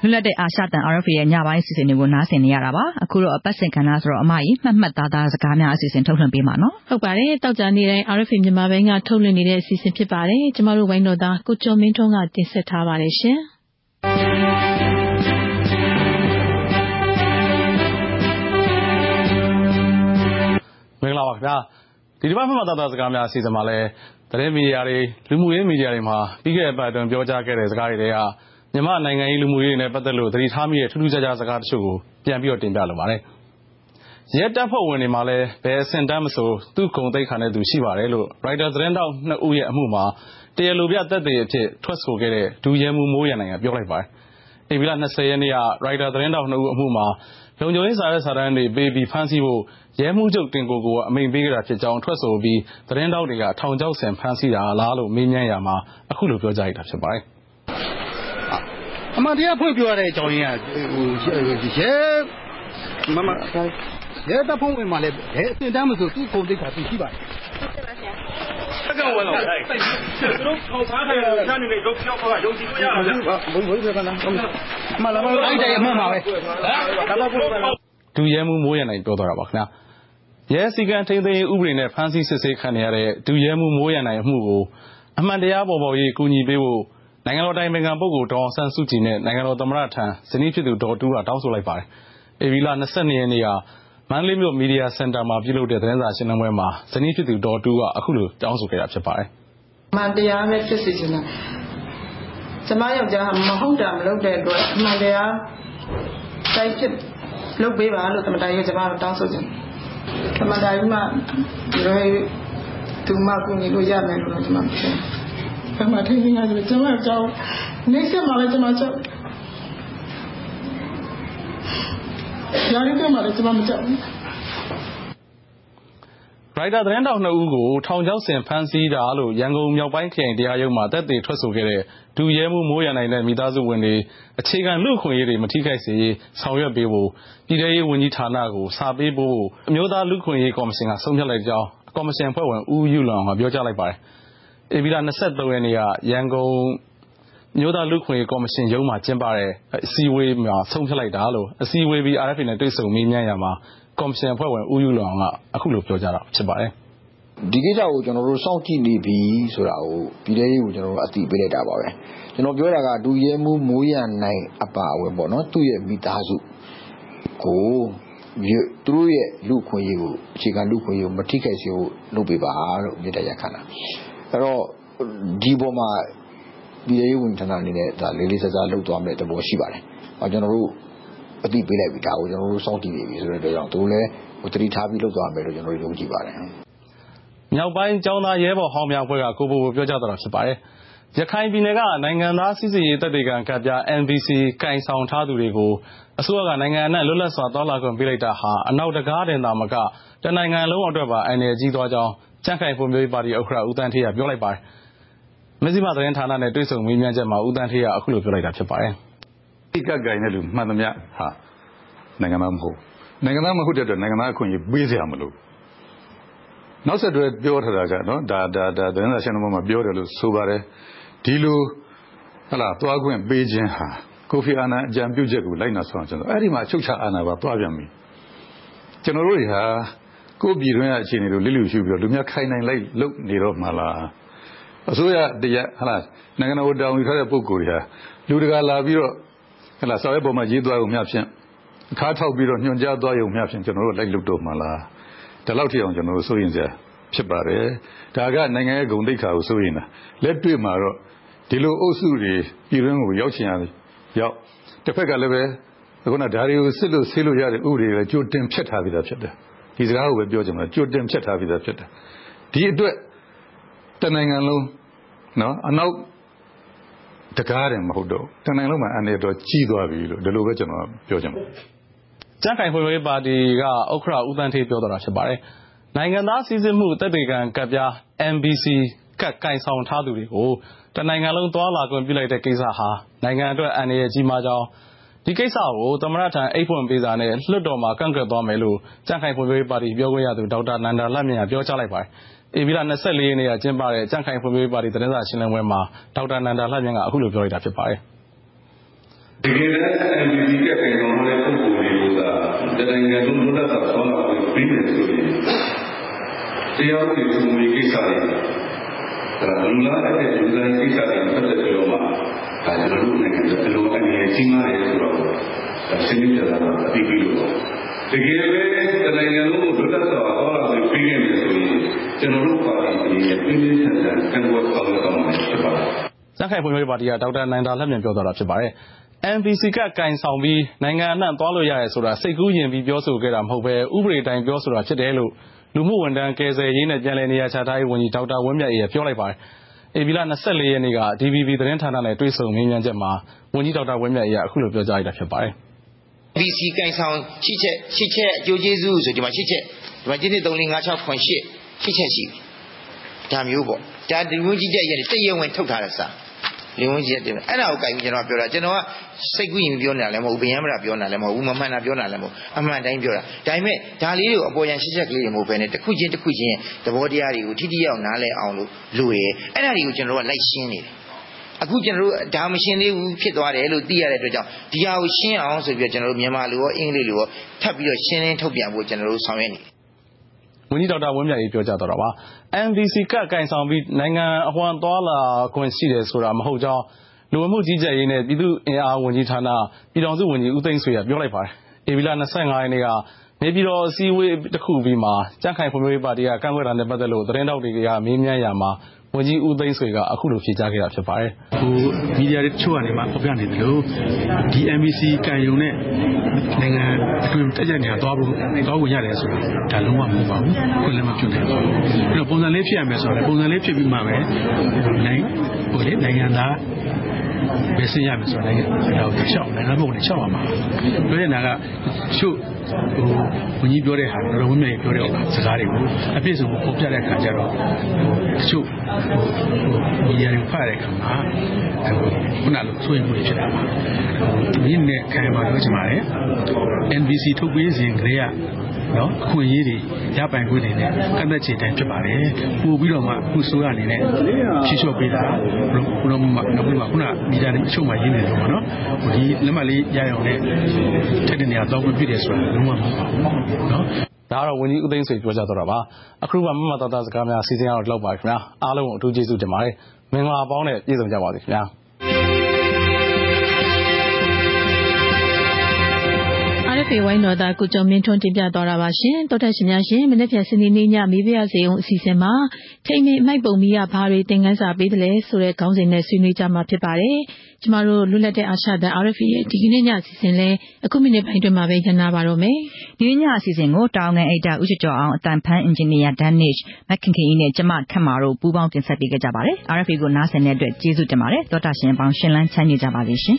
လွတ်လပ်တဲ့ အာရှတန် RFA ရဲ့ ညပိုင်းအစီအစဉ်တွေကို နားဆင်နေရတာပါ အခုတော့ အပတ်စဉ်ကဏ္ဍဆိုတော့ အမကြီးမှတ်မှတ်သားသားစကားများအစီအစဉ် ထုတ်လွှင့်ပေးမှာနော် ဟုတ်ပါတယ်တောက်ကြနေတိုင်း RFA မြန်မာပိုင်းက ထုတ်လွှင့်နေတဲ့အစီအစဉ်ဖြစ်ပါတယ် ကျမတို့ ဝိုင်းတော်သား ကိုကျော်မင်းထွန်းက တင်ဆက်ထားပါတယ်ရှင် မင်္ဂလာပါခင်ဗျာ ဒီတစ်ပတ် မှတ်မှတ်သားသား စကားများ အစီအစဉ်မှာလဲသတင်းမီဒီယာတွေ လူမှုရေးမီဒီယာတွေမှာ ပြီးခဲ့တဲ့ပတ်အတွင်း ပြောကြားခဲ့တဲ့ စကားတွေတွေကမြန်မာနိုင်ငံရေး လူမှုရေးနဲ့ ပတ်သက်လို့ သတိထားမိတဲ့ ထူးထူးခြားခြား စကားတချို့ကို ပြန်ပြီးတော့ တင်ပြလိုပါတယ်။ရဲတပ်ဖွဲ့ဝင်တွေမှာလည်း ဘယ်အဆင့်တန်းမဆို သူ့ဂုဏ်သိက္ခာနဲ့သူ ရှိပါတယ်လို့ Reuters သတင်းထောက်နှစ်ဦးရဲ့ အမှုမှာ တရားလိုပြသက်သေအဖြစ် ထွက်ဆိုခဲ့တဲ့ ဒုရဲမှူး မိုးရန်နိုင်က ပြောလိုက်ပါတယ်။ဧပြီလ ရက်နေ့က Reuters သတင်းထောက်နှစ်ဦးအမှုမှာ လုံခြုံရေးစာရွက်စာတမ်းတွေပေးပြီး ဖမ်းဆီးဖို့ ရဲမှူးချုပ် တင်ကိုကိုက အမိန့်ပေးခဲ့တာဖြစ်ကြောင်း ထွက်ဆိုအပြီး သတင်းထောက်တွေက ထောင်ချောက်ဆင် ဖမ်းဆီးတာလားလို့ မေးမြန်းရာမှာ အခုလို ပြောကြားခဲ့တာ ဖြစ်ပါတယ်။အမှန်တရား ဖွင့်ပြောရတဲ့အကြောင်းရင်းက ရဲတပ်ဖွဲ့ဝင်မှာလည်း ဘယ်အဆင့်အတန်းမဆို သူ့ဂုဏ်သိက္ခာ သူရှိပါတယ်။သူတို့ထောင်ထားခံရတာ တခြားလူတွေ ယုံကြည်လို့ရတာဗျ။တိုင်းပြည်တိုင်း အမှန်ပါပဲ။ဒုရဲမှူး မိုးရန်နိုင် ပြောသွားတာပါ။ ရဲစည်းကမ်းထိန်းသိမ်းရေးဥပဒေနဲ့ ဖမ်းဆီးစစ်ဆေးခံရတဲ့ ဒုရဲမှုမိုးရနိုင်အမှုကို အမှန်တရားပေါ်ပေါ်ရေး ကူညီပေးဖို့ နိုင်ငံတော်တိုင်ပင်ခံပုဂ္ဂိုလ် ဒေါအောင်ဆန်းစုကြည်နဲ့ နိုင်ငံတော်သမ္မတထံ ဇနီးဖြစ်သူ ဒေါ်တူးက တောင်းဆိုလိုက်ပါတယ်။ဧပြီလ22ရက်နေ့က မန္တလေးမြို့ မီဒီယာစင်တာမှာ ပြုလုပ်တဲ့ သတင်းစာရှင်းလင်းပွဲမှာ ဇနီးဖြစ်သူ ဒေါ်တူးက အခုလို တောင်းဆိုခဲ့တာ ဖြစ်ပါတယ်။မှန်တရားပဲ ဖြစ်စေချင်တာ။ကျမယောက်ျားက မဟုတ်တာမလုပ်တဲ့အတွက် အမှန်တရားတိုက်ဖြစ်လုပ်ပေးပါလို့ သမတိုင်ကကျမ တောင်းဆိုချင်တယ်။ သမတိုင်ကမှလွယ်သူမကူညီလို့ရမယ်လို့ကျမပြောတယ်။ဘယ်မှာထိနေရတယ်ကျွန်မကြောက်နေစမှာလည်းကျွန်မကြောက်ရာရီကမှလည်းကျွန်မမကြောက်ဘူး ရိုက်တာသတင်းတောက်နှစ်ဦးကို ထောင်ချောက်ဆင် ဖမ်းဆီးတာလို့ ရန်ကုန်မြောက်ပိုင်းခရိုင်တရားရုံးမှာတက်သေးထွက်ဆိုခဲ့တဲ့ဒူရဲမှုမိုးရနိုင်တဲ့ မိသားစုဝင်တွေ အခြေခံလူခွင့်ရေးတွေ မထိခိုက်စေဆောင်ရွက်ပေးဖို့ ပြည်ထရေးဝန်ကြီးဌာနကို စာပေးဖို့ အမျိုးသားလူခွင့်ရေးကော်မရှင်က ဆုံးဖြတ်လိုက်ကြောင်း ကော်မရှင်ဖွဲ့ဝင် ဦးယူလွန်က ပြောကြားလိုက်ပါတယ်။ဧပြီလ23ရက်နေ့က ရန်ကုန်မြို့သားလူခွင့်ကော်မရှင်ရုံးမှာ ကျင်းပတဲ့ အစည်းအဝေးမှာ ဆုံးဖြတ်လိုက်တာလို့ အစည်းအဝေးပြီး RFA နဲ့ တွေ့ဆုံမေးမြန်းရမှာ ကော်မရှင်အဖွဲ့ဝင် ဦးယူလွန်က အခုလိုပြောကြားတာ ဖြစ်ပါတယ် ဒီကိစ္စကို ကျွန်တော်တို့ စောင့်ကြည့်နေပြီဆိုတာကို ပြည်ထောင်စုကိုကျွန်တော်တို့အသိပေးလိုက်တာပါပဲ ကျွန်တော်ပြောတာကဒူရဲမှုမိုးရနိုင် အပါအဝင်ပေါ့နော်သူ့ရဲ့မိသားစုကို သူတို့ရဲ့လူခွင့်ရေးကိုအခြေခံ လူခွင့်ရေးကို မထိခိုက်စေဖို့ လုပ်ပေးပါလို့မြေတရခန္ဓာအဲ့တော့ ဒီပေါ်မှာ ပြည်ရေးဝန်ထမ်းအနေနဲ့ဒါလေးလေးစားစား လုပ်သွားမယ်တဘော ရှိပါတယ်။အဲကျွန်တော်တို့ အသိပေးလိုက်ပြီဒါကိုကျွန်တော်တို့စောင့်ကြည့်နေပြီဆိုတဲ့အတွက်ကြောင့်သူလည်းဟိုတတိထားပြီးလုပ်သွားမယ်လို့ကျွန်တော်တို့ယုံကြည်ပါတယ်။မြောက်ပိုင်းကျောင်းသားရဲဘော်ဟောင်းများအဖွဲ့ကကိုဘိုဘိုပြောကြားတာဖြစ်ပါတယ်။ရခိုင်ပြည်နယ်ကနိုင်ငံသားစစ်စစ်ရေးတပ်တွေကကပ်ပြ NBC ကင်ဆောင်ထားသူတွေကိုအစိုးရကနိုင်ငံအနှံ့လွတ်လပ်စွာတောလာခွင့်ပေးလိုက်တာဟာအနောက်တကားတင်သာမကတနိုင်ငံလုံးအတွက်ပါအန္တရာယ်ကြီးသွားကြောင်းကြံ့ခိုင်ဖွံ့ဖြိုးရေးပါတီဥက္ကဋ္ဌဦးသန်းဌေးကပြောလိုက်ပါတယ်။မဇ္ဈိမသတင်းဌာနနဲ့တွေ့ဆုံမေးမြန်းချက်မှာဦးသန်းဌေးကအခုလိုပြောလိုက်တာဖြစ်ပါတယ်။ ကပ်ကိုင်တဲ့လူမှန်သမျှဟာနိုင်ငံသားမဟုတ်။နိုင်ငံသားမဟုတ်တဲ့အတွက်နိုင်ငံသားအခွင့်အရေးပေးစရာမလိုဘူးနောက်ဆက်တွဲပြောထားတာကနော်ဒါဒါဒါသတင်းစာရှင်းလင်းပွဲမှာပြောတယ်လို့ဆိုပါတယ်ဒီလိုဟလာသွားခွင့်ပေးခြင်းဟာကိုဖီအာနန်အကြံပြုချက်ကိုလိုက်နာဆောင်ကျွန်တော်အဲ့ဒီမှာအချုပ်ချအာဏာပါသွားပြန်ပြီကျွန်တော်တို့တွေဟာကိုပြည်တွင်းရဲ့အခြေအနေကိုလိလူရှုပြီးတော့လူများခိုင်နိုင်လိုက်လုပ်နေတော့မှလားအစိုးရတရားဟလာနိုင်ငံတော်တောင်းယူထားတဲ့ပုံကိုယ်တွေဟာလူတကာလာပြီးတော့ ဟလာစာရွက်ပေါ်မှာရေးသွားရုံမျှဖြင့်အခါထောက်ပြီးတော့ညွှန်ကြားသွားရုံမျှဖြင့်ကျွန်တော်တို့လိုက်လုပ်တော့မှလားဒီလောက်ထိအောင်ကျွန်တော်တို့စိုးရင်စရာဖြစ်ပါတယ်ဒါကနိုင်ငံရဲ့ဂုဏ်သိက္ခာကိုစိုးရင်တာလက်တွေ့မှာတော့ဒီလိုအုပ်စုတွေပြည်တွင်းကိုရောက်ချင်ရရောက်တစ်ဖက်ကလည်းပဲခုနဓာရီကိုစစ်လို့ဆေးလို့ရတဲ့ဥပဒေတွေကြိုတင်ဖြတ်ထားပြီးသားဖြစ်တယ်ဒီစကားကိုပဲပြောချင်တယ်ကြိုတင်ဖြတ်ထားပြီးသားဖြစ်တယ်ဒီအတွက်တနိုင်ငံလုံးနော်အနောက် တကားတယ်မဟုတ်တော့တနိုင်ငံလုံးမှာအနေတော်ကြီးသွားပြီလို့ဒီလိုပဲကျွန်တော်ပြောချင်ပါတယ်ကြံ့ခိုင်ဖွံ့ဖြိုးရေးပါတီကဥက္ခရာဦးတန်းထေးပြောသွားတာဖြစ်ပါတယ်နိုင်ငံသားစည်းစိမ်မှုတက်တေကံကပ်ပြား MBC ကတ်ကင်ဆောင်ထားသူတွေကိုတနိုင်ငံလုံးသွာလာခွင့်ပြုလိုက်တဲ့ကိစ္စဟာနိုင်ငံအတွက်အန္တရာယ်ကြီးမားကြောင်းဒီကိစ္စကိုသမရထံအိတ်ဖွင့်ပေးစာနဲ့လွှတ်တော်မှာကန့်ကွက်သွားမယ်လို့ကြံ့ခိုင်ဖွံ့ဖြိုးရေးပါတီပြောခွင့်ရသူဒေါက်တာနန္ဒာလတ်မြန်ပြောကြားလိုက်ပါတယ်။ ဧပြီလ24ရက်နေ့က ကျင်းပတဲ့ ကြံ့ခိုင်ဖွံ့ဖြိုးရေးပါတီ သတင်းစာရှင်းလင်းပွဲမှာ ဒေါက်တာနန္ဒာလတ်မြန်က အခုလိုပြောလိုက်တာ ဖြစ်ပါတယ်။တကယ်တမ်း NDP ကခိုင်ဆောင်တဲ့ ပုံပေါ်တွေကိုသာ တနိုင်ငံလုံး လွတ်လပ်စွာဆောင်းလာပြီးပြီးမယ်ဆိုရင် တရားဥပဒေ စိုးမိုးရေးကိစ္စတွေဒါလူလာတဲ့ လူသားကိစ္စတွေပတ်သက်ပြီးတော့မှဒါကျွန်တော်တို့နိုင်ငံဘယ်လိုအနေနဲ့ကြီးမားတယ်ဆိုတော့ဒါရှင်းပြတာတော့အပြီးပြီးလို့တ ကယ်ပဲတနိုင်ငံလုံးကိုလွတ်လပ်စွာဟောလာပြီးပြီးနေတယ်ဆိုရင်ကျွန်တော်တို့ပါတီရဲ့ပြည်ပြည်ဆန်ဆန်ကံဝတ်ဆောင်ရအောင်ဖြစ်ပါတယ်။စက်ခိုင်ဖွံ့ဖြိုးရေးပါတီကဒေါက်တာနိုင်တာလက်မြန်ပြောသွားတာဖြစ်ပါတယ်။ MPC ကကင်ဆောင်ပြီးနိုင်ငံအနှံ့သွားလို့ရတယ်ဆိုတာစိတ်ကူးယဉ်ပြီးပြောဆိုခဲ့တာမဟုတ်ဘဲဥပဒေတိုင်းပြောဆိုတာဖြစ်တယ်လို့လူမှုဝန်ထမ်းကယ်ဆယ်ရေးနဲ့ပြန်လည်နေရာချထားရေးဝန်ကြီးဒေါက်တာဝင်းမြတ်အေးပြောလိုက်ပါတယ်။ဧပြီလ24ရက်နေ့က DVB သတင်းဌာနနဲ့တွေ့ဆုံမေးမြန်းချက်မှာဝန်ကြီးဒေါက်တာဝင်းမြတ်အေးကအခုလိုပြောကြားလိုက်တာဖြစ်ပါတယ်။ BC ကင်ဆောင်ရှိချက်ရှိချက်အကျိုးကျေးဇူးဆိုဒီမှာရှိချက်ဒီမှာကျင်းနေ3 4 5 6 9 8ရှိချက်ရှိဒါမျိုးပေါ့ဒါဒီဝန်ကြီးချက်ရဲ့တရဝင်ထုတ်ထားတဲ့စာလင်းဝင်းကြီးတဲ့အဲ့ဒါကိုကြိုက်ပြီးကျွန်တော်ပြောတာကျွန်တော်ကစိတ်ကူးရင်ပြောနေတာလည်းမဟုတ်ဘူးဗျံမတာပြောနေတာလည်းမဟုတ်ဘူးမမှန်တာပြောနေတာလည်းမဟုတ်အမှန်တိုင်းပြောတာဒါပေမဲ့ဒါလေးတွေကိုအပေါ်ရန်ရှစ်ချက်ကလေးတွေမဟုတ်ဘဲနဲ့တစ်ခုချင်းတစ်ခုချင်းသဘောတရားတွေကိုထိထိရောက်နားလည်အောင်လို့လိုရယ်အဲ့ဒါတွေကိုကျွန်တော်ကလိုက်ရှင်းနေတယ် အခုကျွန်တော်တို့ဒါမရှင်းသေးဘူးဖြစ်သွားတယ်လို့သိရတဲ့အတွက်ကြောင့်ဒီဟာကိုရှင်းအောင်ဆိုပြီးတော့ကျွန်တော်တို့မြန်မာလူရောအင်္ဂလိပ်လူရောထပ်ပြီးတော့ရှင်းလင်းထုတ်ပြန်ဖို့ကျွန်တော်တို့ဆောင်ရွက်နေတယ်ဝန်ကြီးဒေါက်တာဝင်းမြတ်ကြီးပြောကြားတော့တာပါ MDC ကကင်ဆောင်ပြီးနိုင်ငံအဝှမ်းသွားလာခွင့်ရှိတယ်ဆိုတာမဟုတ်ကြောင်းလူဝင်မှုကြီးကြပ်ရေးနဲ့ပြည်သူ့အင်အားဝန်ကြီးဌာနပြည်ထောင်စုဝန်ကြီးဦးသိန်းဆွေကပြောလိုက်ပါတယ်။ဧပြီလ25ရက်နေ့ကနေပြည်တော်အစည်းအဝေးတစ်ခုပြီးမှာကြံ့ခိုင်ဖွံ့ဖြိုးရေးပါတီကကန့်ကွက်တာနဲ့ပတ်သက်လို့သတင်းတောက်တွေကမေးမြန်းရာမှာ ဝန်ကြီးဦးသိန်းဆွေက အခုလိုဖြေကြားခဲ့တာဖြစ်ပါတယ်။ဟိုမီဒီယာတွေတချို့ကနေမှဖော်ပြနေတယ်လို့ဒီ MBC ကန်ယုံနဲ့ နိုင်ငံအတွင်းတက်ကြနေတာသွားဖို့သွားဖို့ရတယ်ဆိုတာ ဒါလုံးဝမဟုတ်ပါဘူး။ခွင့်လည်းမပြုနိုင်ပါဘူး။အဲ့တော့ ပုံစံလေးဖြစ်ရမယ်ဆိုတော့ပုံစံလေးဖြစ်ပြီးမှပဲ နိုင်ဟိုလေနိုင်ငံသား ဘယ်ဆင်းရမယ်ဆိုတော့နိုင်ငံဒါကိုချောက်နိုင်ငံဘုံနဲ့ချောက်ရမှာပြောတဲ့နာကရှုပ်ဟိုဝန်ကြီးပြောတဲ့ဟာတော်တော်များများပြောတဲ့စကားတွေကိုအပြည့်စုံပေါ်ပြတဲ့အခါကျတော့တချို့ဟိုဒီရရင်ဖတ်တဲ့အခါမှာခုနလိုဆိုရင်မှုဖြစ်တာပါဒီနေ့ခိုင်မာပြောချင်ပါတယ် NBC ထုတ်ပေးစဉ်ကလေးကနော် အခွင့်အရေးတွေရပိုင်ခွင့်တွေနဲ့ကန့်သက်ချေတိုင်းဖြစ်ပါတယ်ပို့ပြီးတော့မှခုဆိုရအနေနဲ့ဖြည့်လျှော့ပေးတာဘုရောမှာနောက်ပြီးမှခုနမီဒီယာတွေအချို့မှရင်းနေလို့ပေါ့နော်ဒီလက်မှတ်လေးရအောင်နဲ့ထက်တဲ့နေရာတော့ပြည့်တယ်ဆိုတာလုံးဝမဟုတ်ပါဘူးနော်ဒါကတော့ဝန်ကြီးဦးသိန်းဆွေပြောကြားတော့တာပါအခုမှမမတော်တာစကားများစီစဉ်ရတော့လောက်ပါခင်ဗျာအားလုံးကိုအထူးကျေးဇူးတင်ပါတယ်မင်္ဂလာပေါင်းနဲ့ပြည့်စုံကြပါစေခင်ဗျာ ဖေဝိုင်းတော်သားကုကျော်မင်းထွန်းတင်ပြသွားတာပါရှင်တောထက်ရှင်များရှင်မနေ့ဖြန်စနေနေ့ညမေးပြရစေအောင်အစီအစဉ်မှာချိန်မီမိုက်ပုံမီရဘာတွေသင်ခန်းစာပေးတယ်လဲဆိုတဲ့ခေါင်းစဉ်နဲ့ဆွေးနွေးကြမှာဖြစ်ပါတယ်ကျမတို့လွတ်လပ်တဲ့အာရှတန် RFA ရဲ့ဒီကနေ့ညအစီအစဉ်လဲအခုမိနစ်ပိုင်းတွင်မှာပဲညနာပါတော့မယ်ဒီညအစီအစဉ်ကိုတောင်းငန်အိတ်တာဦးကျော်အောင်အတန်ဖန်အင်ဂျင်နီယာဒန်နစ်မက်ခင်ခင်ကြီးနဲ့ကျမခတ်မာတို့ပူးပေါင်းတင်ဆက်ပေးကြပါတယ် RFA ကိုနားဆင်တဲ့အတွက်ကျေးဇူးတင်ပါတယ်တောတာရှင်ပေါင်းရှင်လန်းချမ်းမြေ့ကြပါစေရှင်